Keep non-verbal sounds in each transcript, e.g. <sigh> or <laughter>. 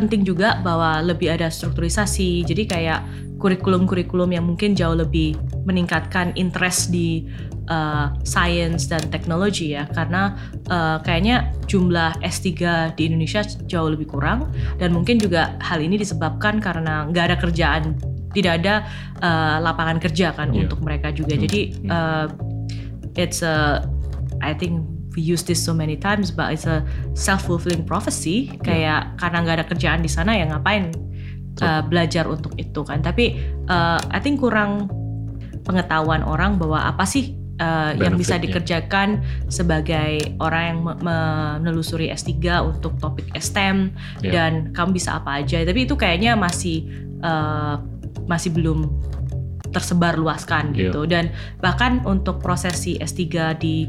penting juga bahwa lebih ada strukturisasi. Jadi kayak kurikulum-kurikulum yang mungkin jauh lebih meningkatkan interest di uh, science dan teknologi ya karena uh, kayaknya jumlah S3 di Indonesia jauh lebih kurang dan mungkin juga hal ini disebabkan karena nggak ada kerjaan tidak ada uh, lapangan kerja kan yeah. untuk mereka juga jadi uh, it's a I think we use this so many times but it's a self fulfilling prophecy kayak yeah. karena nggak ada kerjaan di sana ya ngapain uh, belajar untuk itu kan. Tapi uh, I think kurang pengetahuan orang bahwa apa sih uh, yang bisa dikerjakan sebagai orang yang menelusuri S3 untuk topik STEM yeah. dan kamu bisa apa aja. Tapi itu kayaknya masih uh, masih belum tersebar luaskan yeah. gitu. Dan bahkan untuk prosesi S3 di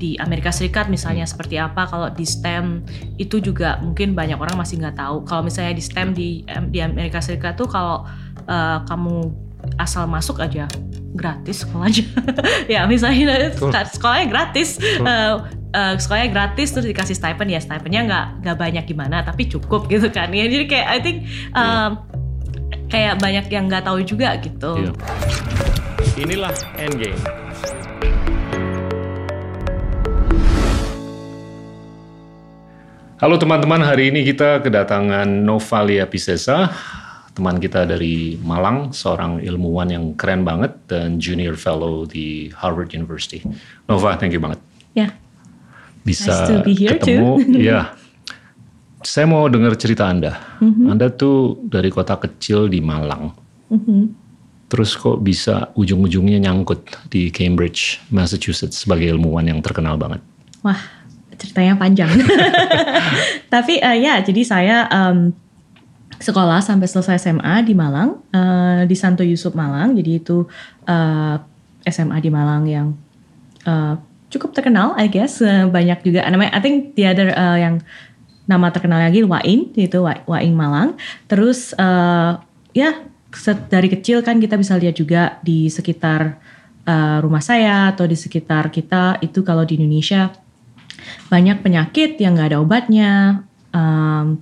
di Amerika Serikat misalnya hmm. seperti apa kalau di STEM itu juga mungkin banyak orang masih nggak tahu kalau misalnya di STEM di di Amerika Serikat tuh kalau uh, kamu asal masuk aja gratis sekolahnya <laughs> ya misalnya cool. sekolahnya gratis cool. uh, uh, sekolahnya gratis terus dikasih stipend ya stipendnya nggak nggak banyak gimana tapi cukup gitu kan ya jadi kayak I think um, yeah. kayak banyak yang nggak tahu juga gitu yeah. inilah endgame Halo teman-teman, hari ini kita kedatangan Novalia Pisesa, teman kita dari Malang, seorang ilmuwan yang keren banget dan junior fellow di Harvard University. Nova, thank you banget. Ya. Yeah. Bisa nice to be here ketemu. Too. <laughs> ya. Saya mau dengar cerita Anda. Mm-hmm. Anda tuh dari kota kecil di Malang. Mm-hmm. Terus kok bisa ujung-ujungnya nyangkut di Cambridge, Massachusetts sebagai ilmuwan yang terkenal banget? Wah, ceritanya panjang. <laughs> Tapi uh, ya, jadi saya um, sekolah sampai selesai SMA di Malang, uh, di Santo Yusuf Malang. Jadi itu uh, SMA di Malang yang uh, cukup terkenal, I guess. Uh, banyak juga namanya. I think the other uh, yang nama terkenal lagi Wain, itu Wain Malang. Terus uh, ya dari kecil kan kita bisa lihat juga di sekitar uh, rumah saya atau di sekitar kita itu kalau di Indonesia banyak penyakit yang nggak ada obatnya um,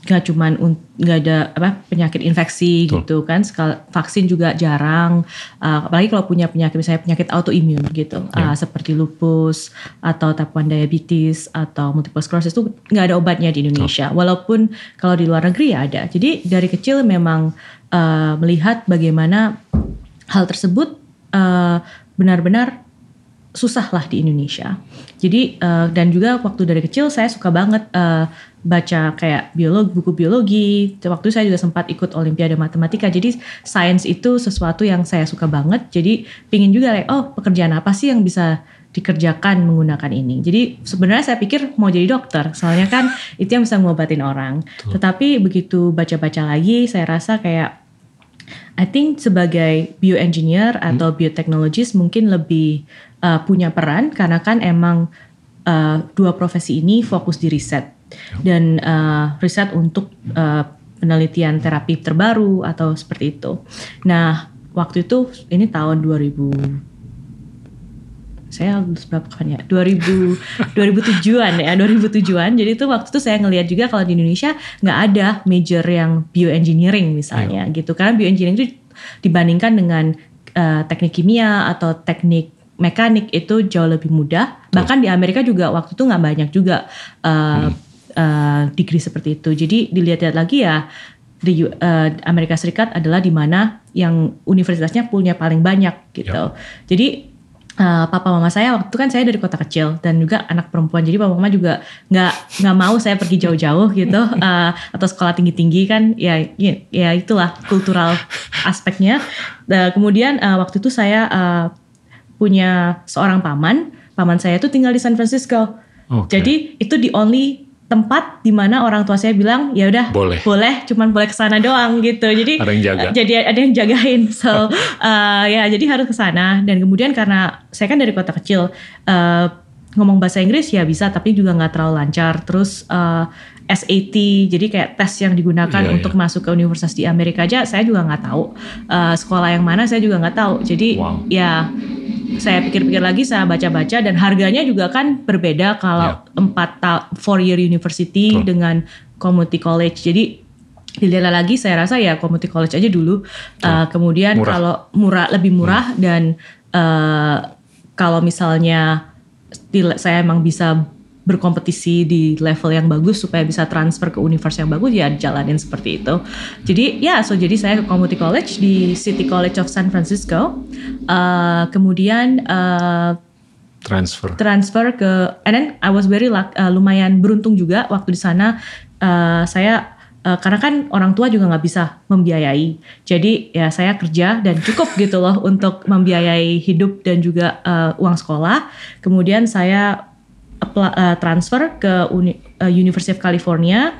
nggak cuman nggak ada apa penyakit infeksi Tuh. gitu kan Sekal, vaksin juga jarang uh, apalagi kalau punya penyakit misalnya penyakit autoimun gitu yeah. uh, seperti lupus atau type 1 diabetes atau multiple sclerosis itu nggak ada obatnya di Indonesia Tuh. walaupun kalau di luar negeri ya ada jadi dari kecil memang uh, melihat bagaimana hal tersebut uh, benar-benar susah lah di Indonesia. Jadi uh, dan juga waktu dari kecil saya suka banget uh, baca kayak biologi, buku biologi. Waktu saya juga sempat ikut Olimpiade Matematika. Jadi sains itu sesuatu yang saya suka banget. Jadi pingin juga like, oh pekerjaan apa sih yang bisa dikerjakan menggunakan ini. Jadi sebenarnya saya pikir mau jadi dokter, soalnya kan <laughs> itu yang bisa ngobatin orang. Tuh. Tetapi begitu baca-baca lagi, saya rasa kayak I think sebagai bioengineer atau hmm. bioteknologis mungkin lebih uh, punya peran karena kan emang uh, dua profesi ini fokus di riset. Dan uh, riset untuk uh, penelitian terapi terbaru atau seperti itu. Nah waktu itu ini tahun 2000 saya lulus berapa kan ya? 2000 2007an <laughs> ya 2007an jadi itu waktu itu saya ngelihat juga kalau di Indonesia nggak ada major yang bioengineering misalnya Ayo. gitu. Karena bioengineering itu dibandingkan dengan uh, teknik kimia atau teknik mekanik itu jauh lebih mudah. Bahkan di Amerika juga waktu itu nggak banyak juga uh, hmm. uh, degree seperti itu. Jadi dilihat-lihat lagi ya di uh, Amerika Serikat adalah di mana yang universitasnya punya paling banyak gitu. Yep. Jadi uh, papa mama saya waktu itu kan saya dari kota kecil dan juga anak perempuan jadi papa mama juga nggak nggak mau saya pergi jauh-jauh gitu uh, <laughs> atau sekolah tinggi-tinggi kan ya, ya ya itulah kultural aspeknya. Uh, kemudian uh, waktu itu saya uh, punya seorang paman. Paman saya itu tinggal di San Francisco. Okay. Jadi itu the only tempat di mana orang tua saya bilang ya udah boleh boleh cuman boleh ke sana doang gitu jadi ada yang jaga jadi ada yang jagain so uh, <laughs> ya jadi harus ke sana dan kemudian karena saya kan dari kota kecil uh, ngomong bahasa Inggris ya bisa tapi juga nggak terlalu lancar terus uh, SAT jadi kayak tes yang digunakan yeah, untuk yeah. masuk ke universitas di Amerika aja saya juga nggak tahu uh, sekolah yang mana saya juga nggak tahu jadi wow. ya saya pikir-pikir lagi, saya baca-baca dan harganya juga kan berbeda kalau ya. empat yeah. four year university Betul. dengan community college. Jadi dilihat lagi saya rasa ya community college aja dulu. Uh, kemudian murah. kalau murah lebih murah hmm. dan uh, kalau misalnya saya emang bisa berkompetisi di level yang bagus supaya bisa transfer ke univers yang bagus ya jalanin seperti itu. Jadi ya so jadi saya ke community college di City College of San Francisco. Uh, kemudian uh, transfer transfer ke and then I was very luck, uh, lumayan beruntung juga waktu di sana uh, saya uh, karena kan orang tua juga nggak bisa membiayai. Jadi ya saya kerja dan cukup gitu loh untuk membiayai hidup dan juga uh, uang sekolah. Kemudian saya uh, transfer ke Uni, uh, University of California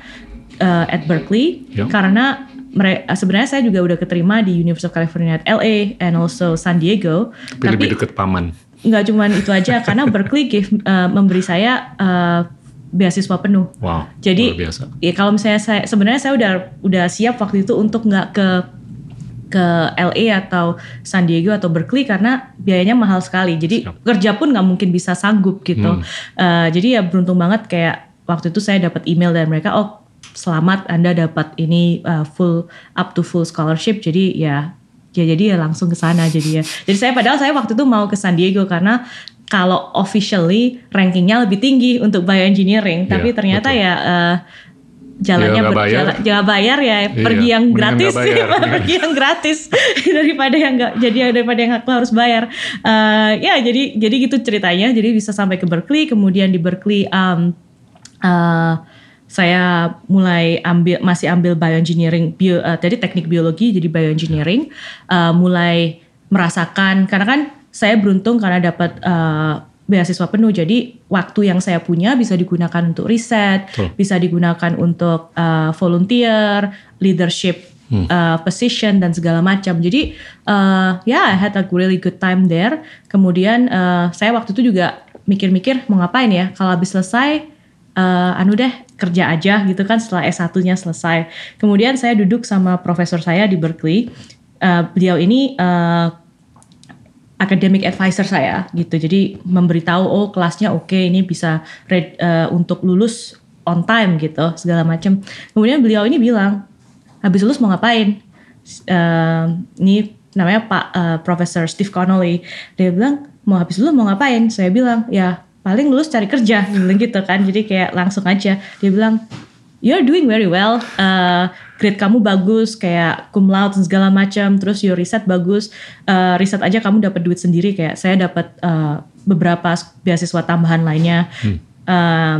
uh, at Berkeley yep. karena mereka sebenarnya saya juga udah keterima di University of California at LA and also San Diego. Tapi, tapi lebih deket paman. Nggak cuma itu aja <laughs> karena Berkeley give, uh, memberi saya uh, beasiswa penuh. Wow. Jadi biasa. ya kalau misalnya saya sebenarnya saya udah udah siap waktu itu untuk nggak ke ke LA atau San Diego atau Berkeley karena biayanya mahal sekali. Jadi Siap. kerja pun nggak mungkin bisa sanggup gitu. Hmm. Uh, jadi ya beruntung banget kayak waktu itu saya dapat email dari mereka, oh selamat Anda dapat ini uh, full up to full scholarship. Jadi ya ya jadi ya langsung ke sana jadi ya. Jadi saya padahal saya waktu itu mau ke San Diego karena kalau officially rankingnya lebih tinggi untuk bioengineering, yeah, tapi ternyata betul. ya uh, jalannya ya, berjalan jangan bayar. ya iya, pergi yang gratis. bayar, <laughs> pergi yang gratis. <laughs> Daripada yang enggak jadi daripada yang aku harus bayar. Uh, ya jadi jadi gitu ceritanya. Jadi bisa sampai ke Berkeley kemudian di Berkeley um, uh, saya mulai ambil masih ambil bioengineering bio uh, tadi teknik biologi jadi bioengineering. Uh, mulai merasakan karena kan saya beruntung karena dapat uh, beasiswa penuh. Jadi waktu yang saya punya bisa digunakan untuk riset, oh. bisa digunakan untuk uh, volunteer, leadership hmm. uh, position dan segala macam. Jadi uh, ya yeah, I had a really good time there. Kemudian uh, saya waktu itu juga mikir-mikir mau ngapain ya kalau habis selesai uh, anu deh kerja aja gitu kan setelah S1-nya selesai. Kemudian saya duduk sama profesor saya di Berkeley. Uh, beliau ini uh, academic advisor saya gitu. Jadi memberitahu oh kelasnya oke okay, ini bisa read, uh, untuk lulus on time gitu segala macam. Kemudian beliau ini bilang habis lulus mau ngapain? Uh, ini namanya Pak uh, Profesor Steve Connolly. Dia bilang mau habis lulus mau ngapain? Saya bilang ya paling lulus cari kerja gitu kan. Jadi kayak langsung aja. Dia bilang you're doing very well. Uh, grade kamu bagus, kayak cum laude dan segala macam. Terus your riset bagus. Uh, riset aja kamu dapat duit sendiri. Kayak saya dapat uh, beberapa beasiswa tambahan lainnya. Hmm. Uh,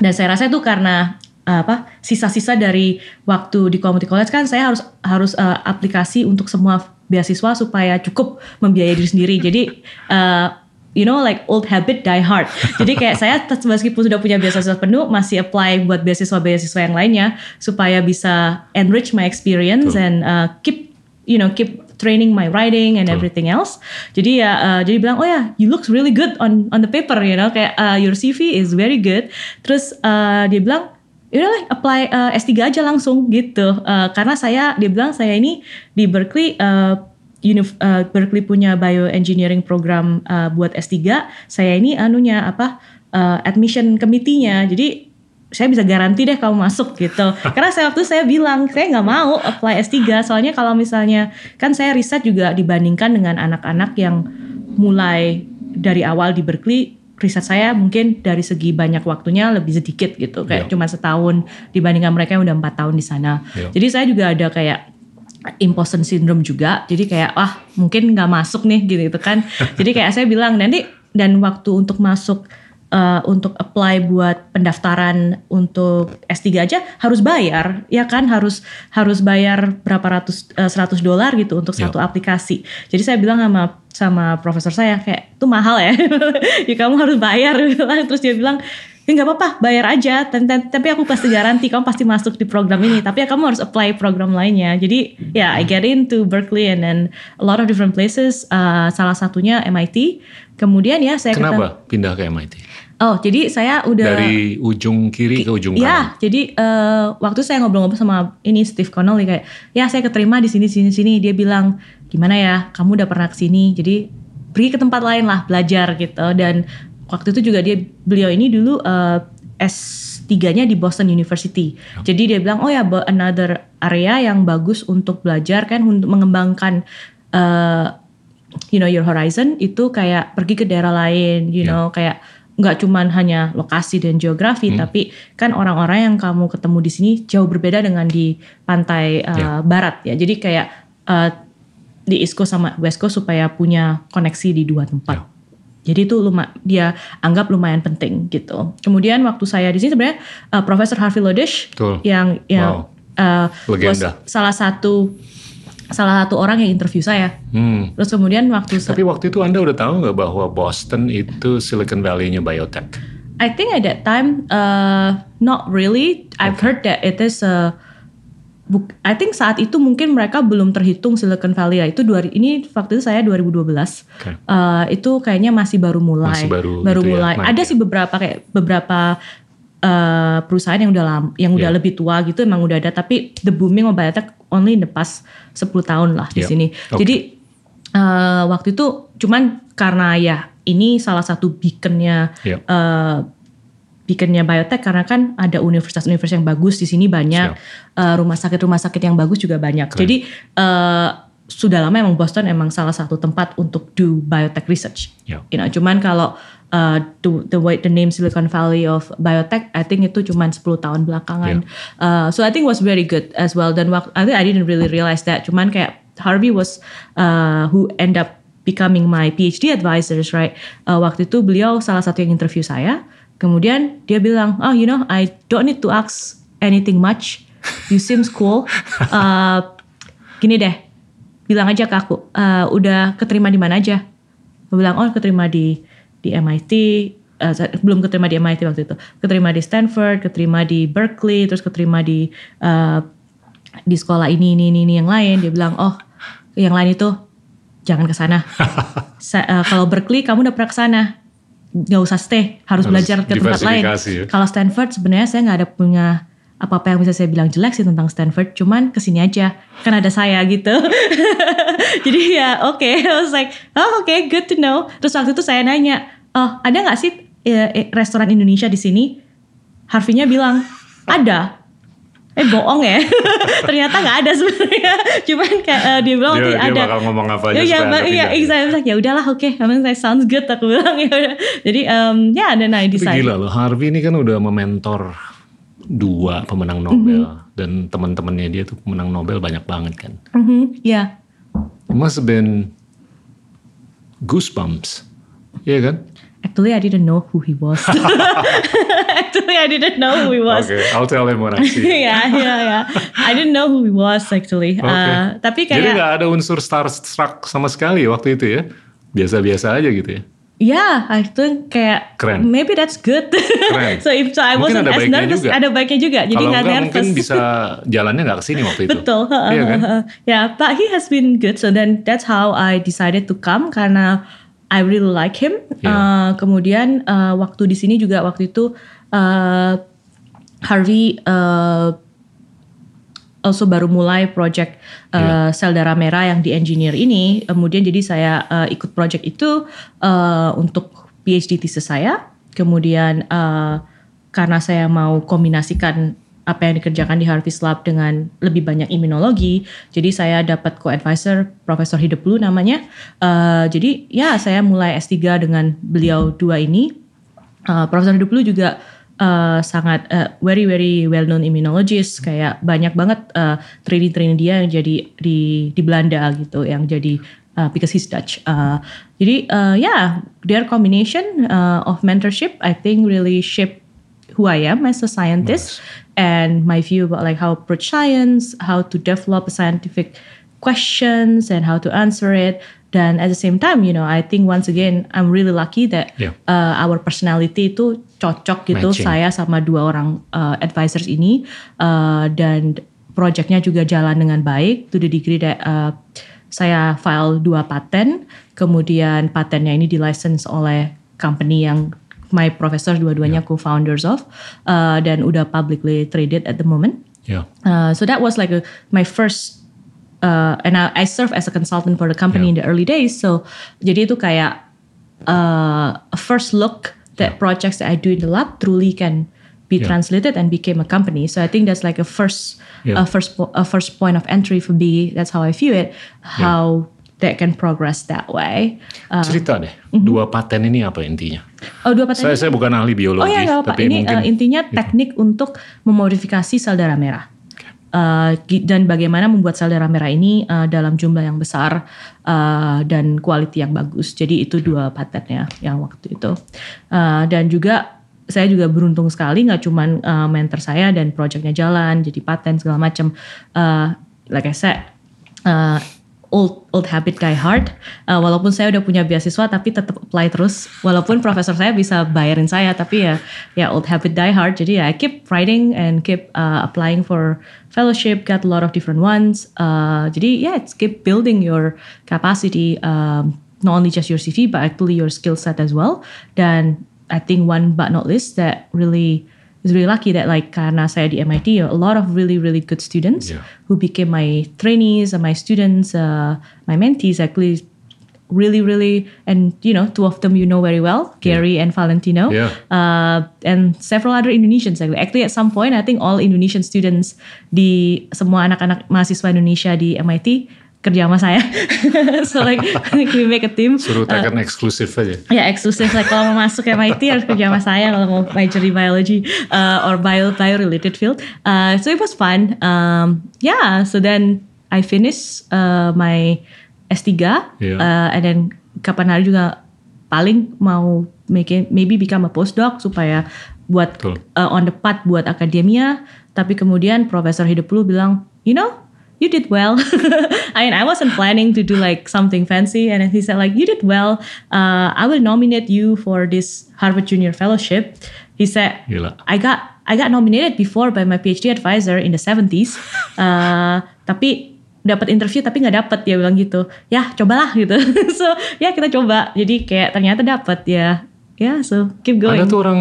dan saya rasa itu karena uh, apa sisa-sisa dari waktu di community college kan saya harus harus uh, aplikasi untuk semua beasiswa supaya cukup membiayai diri sendiri. Jadi uh, you know like old habit die hard. Jadi kayak saya meskipun sudah punya beasiswa penuh masih apply buat beasiswa-beasiswa yang lainnya supaya bisa enrich my experience Tuh. and uh, keep you know keep training my writing and everything else. Jadi ya uh, jadi bilang oh ya yeah, you look really good on on the paper you know kayak uh, your CV is very good. Terus uh, dia bilang udah lah apply uh, S3 aja langsung gitu. Uh, karena saya dia bilang saya ini di Berkeley uh, Unif, uh, Berkeley punya bioengineering program uh, buat S3, saya ini anunya apa uh, admission committee-nya. Jadi saya bisa garansi deh kamu masuk gitu. <laughs> Karena saya waktu saya bilang saya nggak mau apply S3 soalnya kalau misalnya kan saya riset juga dibandingkan dengan anak-anak yang mulai dari awal di Berkeley riset saya mungkin dari segi banyak waktunya lebih sedikit gitu kayak yeah. cuma setahun dibandingkan mereka yang udah empat tahun di sana. Yeah. Jadi saya juga ada kayak imposter syndrome juga. Jadi kayak wah mungkin nggak masuk nih gitu, gitu kan. <laughs> Jadi kayak saya bilang nanti dan waktu untuk masuk uh, untuk apply buat pendaftaran untuk S3 aja harus bayar ya kan? Harus harus bayar berapa ratus uh, 100 dolar gitu untuk satu yep. aplikasi. Jadi saya bilang sama sama profesor saya kayak itu mahal ya <laughs> ya kamu harus bayar terus dia bilang ya nggak apa-apa bayar aja. Tapi aku pasti garansi kamu pasti masuk di program ini. Tapi ya kamu harus apply program lainnya. Jadi ya yeah, I get into Berkeley and then a lot of different places. Uh, salah satunya MIT kemudian ya saya kenapa ketemu, pindah ke MIT Oh, jadi saya udah dari ujung kiri ke ujung ya, kanan. Ya, jadi uh, waktu saya ngobrol-ngobrol sama ini Steve Connolly kayak, ya saya keterima di sini sini sini. Dia bilang, gimana ya, kamu udah pernah ke sini, jadi pergi ke tempat lain lah belajar gitu. Dan waktu itu juga dia beliau ini dulu uh, S3-nya di Boston University. Ya. Jadi dia bilang, "Oh ya, another area yang bagus untuk belajar kan untuk mengembangkan uh, you know your horizon itu kayak pergi ke daerah lain, you yeah. know, kayak nggak cuman hanya lokasi dan geografi, hmm. tapi kan orang-orang yang kamu ketemu di sini jauh berbeda dengan di pantai uh, yeah. barat ya. Jadi kayak uh, di East Coast sama West Coast supaya punya koneksi di dua tempat. Yeah. Jadi itu dia anggap lumayan penting gitu. Kemudian waktu saya di sini sebenarnya uh, Profesor Harvey Lodish yang yang wow. uh, salah satu salah satu orang yang interview saya. Hmm. Terus kemudian waktu Tapi waktu itu Anda udah tahu nggak bahwa Boston itu Silicon Valley-nya biotech? I think at that time uh, not really. I've okay. heard that it is a I think saat itu mungkin mereka belum terhitung Silicon Valley ya. Itu dua ini waktu itu saya 2012. Okay. Uh, itu kayaknya masih baru mulai. Masih baru, baru gitu mulai. Ya, Ada ya. sih beberapa kayak beberapa uh, perusahaan yang udah lama, yang udah yeah. lebih tua gitu emang udah ada. Tapi the booming of biotech only in the past 10 tahun lah di yeah. sini. Okay. Jadi uh, waktu itu cuman karena ya ini salah satu beaconnya yeah. uh, bikinnya biotech karena kan ada universitas-universitas yang bagus di sini banyak uh, rumah sakit-rumah sakit yang bagus juga banyak. Keren. Jadi uh, sudah lama emang Boston emang salah satu tempat untuk do biotech research. Yeah. You know, cuman kalau uh, the, the the name Silicon Valley of biotech, I think itu cuman 10 tahun belakangan. Yeah. Uh, so I think was very good as well. Dan waktu I think I didn't really realize that. Cuman kayak Harvey was uh, who end up becoming my PhD advisors, right? Uh, waktu itu beliau salah satu yang interview saya Kemudian dia bilang, oh you know I don't need to ask anything much. You seems cool. <laughs> Uh, gini deh, bilang aja ke aku, uh, udah keterima di mana aja? Gue bilang, oh keterima di di MIT, uh, belum keterima di MIT waktu itu, keterima di Stanford, keterima di Berkeley, terus keterima di uh, di sekolah ini ini ini yang lain. Dia bilang, oh yang lain itu jangan ke sana. <laughs> uh, kalau Berkeley kamu udah pernah ke sana nggak usah stay, harus, harus belajar ke tempat lain. Ya. Kalau Stanford sebenarnya saya nggak ada punya apa-apa yang bisa saya bilang jelek sih tentang Stanford, cuman ke sini aja, kan ada saya gitu. <laughs> Jadi ya oke, okay. <laughs> I was like, oh oke, okay, good to know. Terus waktu itu saya nanya, oh ada nggak sih ya, restoran Indonesia di sini? Harvey-nya bilang, ada eh bohong ya <laughs> ternyata nggak ada sebenarnya cuman kayak uh, dia bilang dia, dia ada bakal ngomong apa aja ya, ya, iya exactly ya udahlah oke okay. saya sounds good aku bilang ya jadi um, ya dan I decide gila loh Harvey ini kan udah mementor dua pemenang Nobel mm -hmm. dan teman-temannya dia tuh pemenang Nobel banyak banget kan mm -hmm. ya yeah. must have been goosebumps Iya kan? Actually, I didn't know who he was. <laughs> actually, I didn't know who he was. Okay, I'll tell him when I see <laughs> him. yeah, yeah, yeah. I didn't know who he was actually. Okay. Uh, tapi kayak. Jadi nggak ada unsur starstruck sama sekali waktu itu ya? Biasa-biasa aja gitu ya? Yeah, I think kayak Keren. maybe that's good. Keren. <laughs> so if so I mungkin wasn't as nervous, juga. ada baiknya juga. Jadi nggak nervous. mungkin bisa jalannya nggak ke sini waktu itu. Betul. iya kan? yeah, but he has been good. So then that's how I decided to come karena I really like him. Yeah. Uh, kemudian uh, waktu di sini juga waktu itu uh, Harvey uh, also baru mulai project uh, yeah. sel darah merah yang di engineer ini. Kemudian jadi saya uh, ikut project itu uh, untuk PhD thesis saya. Kemudian uh, karena saya mau kombinasikan apa yang dikerjakan di Harvest Lab dengan lebih banyak imunologi. Jadi saya dapat co-advisor Profesor Hideplu namanya. Uh, jadi ya saya mulai S3 dengan beliau dua ini. Uh, Profesor Hideplu juga uh, sangat uh, very very well known immunologist kayak banyak banget uh, training-training dia yang jadi di di Belanda gitu yang jadi uh, because he's Dutch. Uh, jadi uh, yeah, their combination uh, of mentorship I think really shape who I am as a scientist. Nice and my view about like how approach science, how to develop scientific questions and how to answer it. Then at the same time, you know, I think once again I'm really lucky that yeah. uh, our personality itu cocok gitu Matching. saya sama dua orang uh, advisors ini uh, dan projectnya juga jalan dengan baik to the degree that uh, saya file dua paten, kemudian patennya ini di license oleh company yang my professors dua-duanya yeah. co-founders of uh, dan udah publicly traded at the moment. Yeah. Uh, so that was like a, my first uh, and I, I serve as a consultant for the company yeah. in the early days. So jadi itu kayak uh, a first look that yeah. projects that I do in the lab truly can be yeah. translated and became a company. So I think that's like a first, yeah. a first, a first point of entry for me. That's how I view it. How that can progress that way. Uh, Cerita deh, uh-huh. dua paten ini apa intinya? Oh dua paten. Saya ini? saya bukan ahli biologi. Oh ya nggak apa. Ini mungkin, uh, intinya teknik gitu. untuk memodifikasi sel darah merah. Uh, dan bagaimana membuat sel darah merah ini uh, dalam jumlah yang besar uh, dan quality yang bagus. Jadi itu dua patennya yang waktu itu. Uh, dan juga saya juga beruntung sekali nggak cuman uh, mentor saya dan proyeknya jalan jadi paten segala macam. Uh, like I said, uh, old old habit die hard. Uh, walaupun saya udah punya beasiswa tapi tetap apply terus. Walaupun profesor saya bisa bayarin saya tapi ya ya old habit die hard. Jadi ya I keep writing and keep uh, applying for fellowship, got a lot of different ones. Uh, jadi yeah, it's keep building your capacity. Um, not only just your CV but actually your skill set as well. Dan I think one but not least that really was really lucky that like karena saya di MIT a lot of really really good students yeah. who became my trainees and my students uh, my mentees actually really really and you know two of them you know very well Gary yeah. and Valentino yeah. uh, and several other Indonesians actually actually at some point I think all Indonesian students di semua anak-anak mahasiswa Indonesia di MIT kerja sama saya. <laughs> so like we make a team. Suruh tekan uh, eksklusif aja. Ya yeah, eksklusif. Like kalau mau masuk MIT harus kerja sama saya kalau mau major di biology uh, or bio bio related field. Uh, so it was fun. Um, yeah. So then I finish uh, my S3 yeah. uh, and then kapan hari juga paling mau making maybe become a postdoc supaya buat uh, on the path buat akademia. Tapi kemudian Profesor Hidupulu bilang, you know you did well. <laughs> I mean, I wasn't planning to do like something fancy. And he said like, you did well. Uh, I will nominate you for this Harvard Junior Fellowship. He said, Gila. I got I got nominated before by my PhD advisor in the 70s. Uh, tapi dapat interview tapi nggak dapat dia bilang gitu. Ya cobalah gitu. <laughs> so ya kita coba. Jadi kayak ternyata dapat ya. Ya yeah, so keep going. Anda tuh orang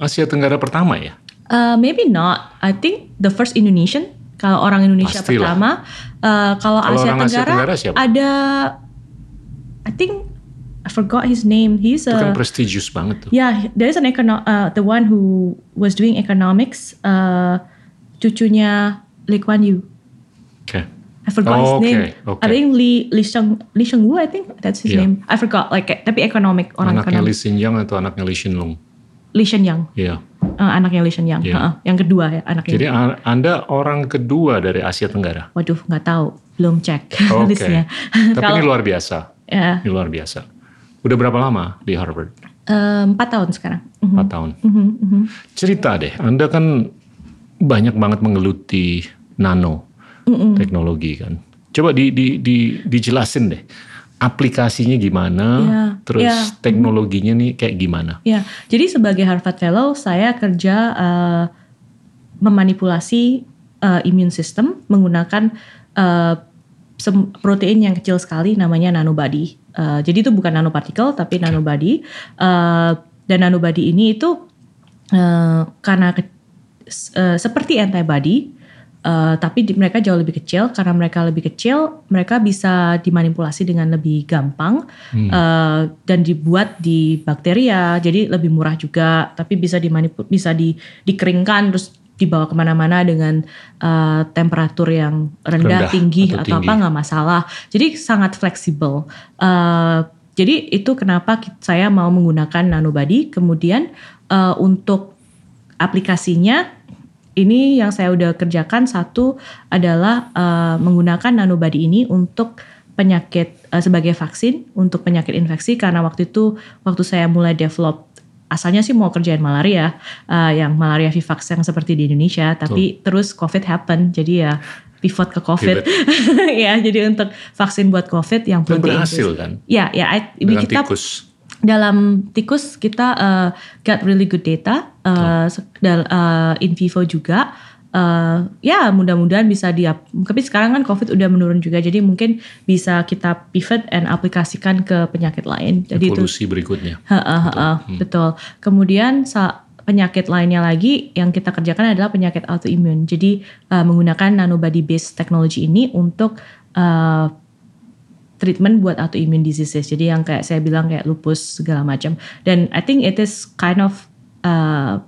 Asia Tenggara pertama ya? Uh, maybe not. I think the first Indonesian kalau orang Indonesia Pastilah. pertama, uh, kalau, Asia, Tenggara, Asia Tenggara siapa? ada, I think I forgot his name. He's a, Itu kan prestigious banget tuh. Yeah, there is an econo uh, the one who was doing economics, uh, cucunya Lee Kuan Yew. Okay. I forgot oh, his name. Okay. I think Lee Lee Sheng Lee Sheng Wu. I think that's his yeah. name. I forgot. Like tapi economic orang anaknya ekonomik. Lee Hsien Yang atau anaknya Lee Hsien Loong? Lee Hsien Yang. Iya. Yeah uh, anaknya Lee Shen Yang, yeah. uh, yang kedua ya anaknya. Jadi anda orang kedua dari Asia Tenggara? Waduh, nggak tahu, belum cek <laughs> okay. listnya. Tapi Kalau, ini luar biasa. Ya. Ini luar biasa. Udah berapa lama di Harvard? Empat uh, tahun sekarang. Mhm. Empat uh -huh. tahun. Uh -huh. Cerita deh, Anda kan banyak banget menggeluti nano uh -uh. teknologi kan. Coba di, di, di, dijelasin deh aplikasinya gimana, ya, terus ya. teknologinya nih kayak gimana? Ya, jadi sebagai Harvard Fellow saya kerja uh, memanipulasi uh, immune system menggunakan uh, protein yang kecil sekali namanya nanobody. Uh, jadi itu bukan nanopartikel tapi okay. nanobody. Uh, dan nanobody ini itu uh, karena ke, uh, seperti antibody Uh, tapi di, mereka jauh lebih kecil. Karena mereka lebih kecil mereka bisa dimanipulasi dengan lebih gampang hmm. uh, dan dibuat di bakteria. Jadi lebih murah juga. Tapi bisa dimanipul bisa di, dikeringkan terus dibawa ke mana-mana dengan uh, temperatur yang rendah, rendah tinggi atau, atau tinggi. apa nggak masalah. Jadi sangat fleksibel. Uh, jadi itu kenapa saya mau menggunakan nanobody. Kemudian uh, untuk aplikasinya ini yang saya udah kerjakan. Satu adalah uh, menggunakan nanobody ini untuk penyakit uh, sebagai vaksin untuk penyakit infeksi. Karena waktu itu waktu saya mulai develop asalnya sih mau kerjain malaria uh, yang malaria vivax yang seperti di Indonesia. Tapi Tuh. terus COVID happen jadi ya pivot ke COVID. <laughs> Ya jadi untuk vaksin buat COVID yang Dan berhasil kan? Ya ya I, Dengan kita tikus dalam tikus kita uh, got really good data uh, oh. uh, in vivo juga uh, ya mudah-mudahan bisa di tapi sekarang kan covid udah menurun juga jadi mungkin bisa kita pivot and aplikasikan ke penyakit lain jadi evolusi itu, berikutnya ha, ha, ha, betul. Hmm. betul kemudian penyakit lainnya lagi yang kita kerjakan adalah penyakit autoimun jadi uh, menggunakan nanobody based technology ini untuk uh, treatment buat autoimmune diseases. Jadi yang kayak saya bilang kayak lupus segala macam. Dan I think it is kind of uh,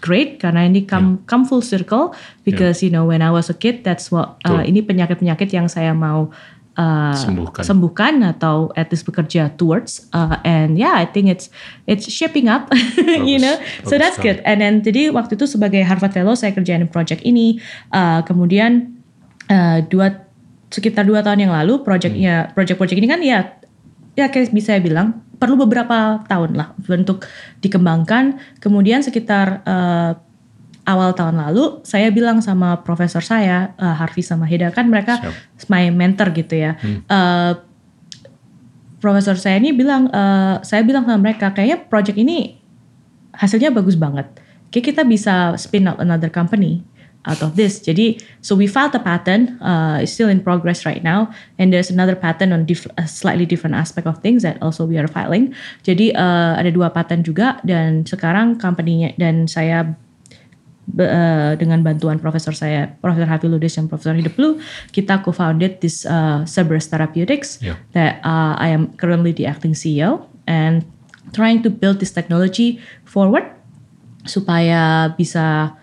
great karena ini come yeah. come full circle because yeah. you know when I was a kid that's what uh, ini penyakit-penyakit yang saya mau uh, sembuhkan. sembuhkan atau at least bekerja towards uh, and yeah I think it's it's shaping up <laughs> you know bagus so that's good and then jadi waktu itu sebagai Harvard Fellow saya kerjain project ini uh, kemudian uh, dua sekitar dua tahun yang lalu projectnya hmm. project-project ini kan ya ya kayak bisa saya bilang perlu beberapa tahun lah untuk dikembangkan kemudian sekitar uh, awal tahun lalu saya bilang sama profesor saya uh, Harvey sama Heda kan mereka Siap. my mentor gitu ya hmm. uh, profesor saya ini bilang uh, saya bilang sama mereka kayaknya project ini hasilnya bagus banget kayak kita bisa spin out another company out of this. Jadi, so we filed a patent. Uh, it's still in progress right now, and there's another patent on diff a slightly different aspect of things that also we are filing. Jadi uh, ada dua patent juga, dan sekarang company-nya dan saya Uh, dengan bantuan profesor saya, Profesor Hafi Ludis dan Profesor Hideplu, kita co-founded this uh, Cerberus Therapeutics yeah. that uh, I am currently the acting CEO and trying to build this technology forward supaya bisa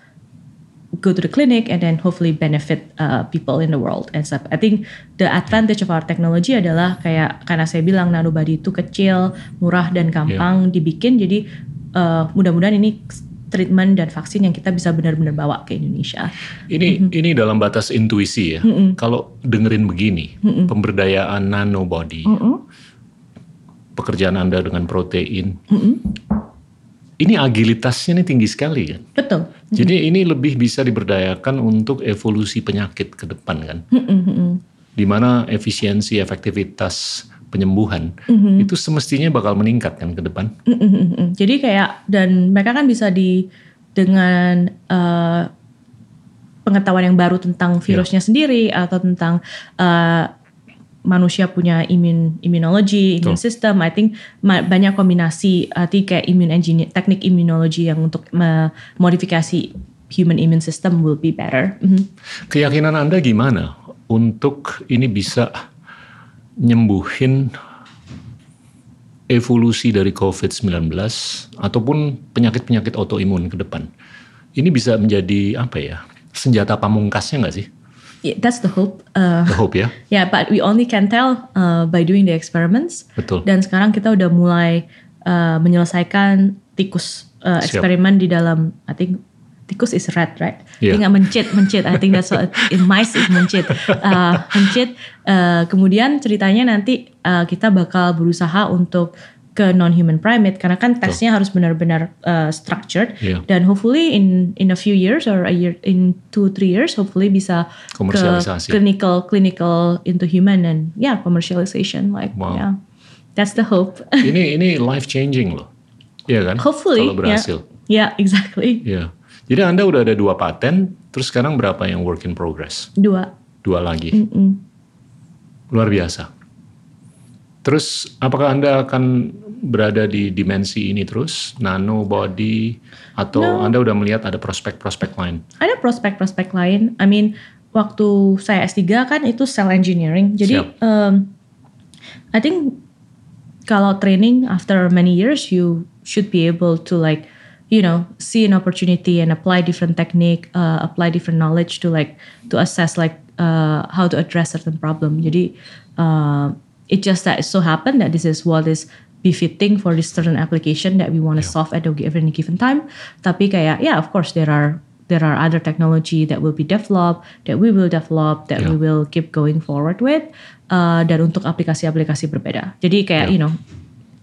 go to the clinic and then hopefully benefit uh, people in the world and stuff. I think the advantage of our technology adalah kayak karena saya bilang nanobody itu kecil, murah dan gampang yeah. dibikin. Jadi uh, mudah-mudahan ini treatment dan vaksin yang kita bisa benar-benar bawa ke Indonesia. Ini mm-hmm. ini dalam batas intuisi ya. Mm-hmm. Kalau dengerin begini, mm-hmm. pemberdayaan nanobody, mm-hmm. pekerjaan Anda dengan protein, mm-hmm ini agilitasnya ini tinggi sekali kan. Betul. Jadi ini lebih bisa diberdayakan untuk evolusi penyakit ke depan kan. Mm-hmm. Di mana efisiensi, efektivitas penyembuhan mm-hmm. itu semestinya bakal meningkat kan ke depan. Mm-hmm. Jadi kayak dan mereka kan bisa di dengan uh, pengetahuan yang baru tentang virusnya yeah. sendiri atau tentang uh, manusia punya imun immunology, immune system. I think banyak kombinasi arti kayak immune engineer, teknik immunology yang untuk modifikasi human immune system will be better. Mm -hmm. Keyakinan Anda gimana untuk ini bisa nyembuhin evolusi dari COVID-19 ataupun penyakit-penyakit autoimun ke depan? Ini bisa menjadi apa ya? Senjata pamungkasnya nggak sih? Yeah, that's the hope. Uh, the hope ya. Yeah, but we only can tell uh, by doing the experiments. Betul. Dan sekarang kita udah mulai uh, menyelesaikan tikus uh, eksperimen di dalam, I think tikus is rat, right? Yeah. Tinggal mencit, mencit. I think that's what <laughs> in mice is mencit, uh, mencit. Uh, kemudian ceritanya nanti uh, kita bakal berusaha untuk ke non human primate karena kan tesnya so. harus benar-benar uh, structured. Yeah. dan hopefully in in a few years or a year in two three years hopefully bisa ke clinical clinical into human and yeah commercialization like wow. yeah. That's the hope. <laughs> Ini ini life changing loh. Ya kan? Hopefully kalau berhasil. Yeah, yeah <laughs> exactly. Yeah. jadi anda udah ada dua paten terus sekarang berapa yang work in progress? Dua. Dua lagi. Mm -mm. luar biasa. Terus apakah Anda akan berada di dimensi ini terus, nano body, atau no. Anda udah melihat ada prospek-prospek lain? Ada prospek-prospek lain. I mean, waktu saya S3 kan itu cell engineering. Jadi, um, I think kalau training after many years, you should be able to like, you know, see an opportunity and apply different technique, uh, apply different knowledge to like to assess like uh, how to address certain problem. Jadi, uh, it just that it so happened that this is what is befitting for this certain application that we want to yeah. solve at any given time. Tapi kayak yeah, of course there are there are other technology that will be developed, that we will develop, that yeah. we will keep going forward with, uh, dan untuk aplikasi-aplikasi berbeda. Jadi kayak yeah. you know,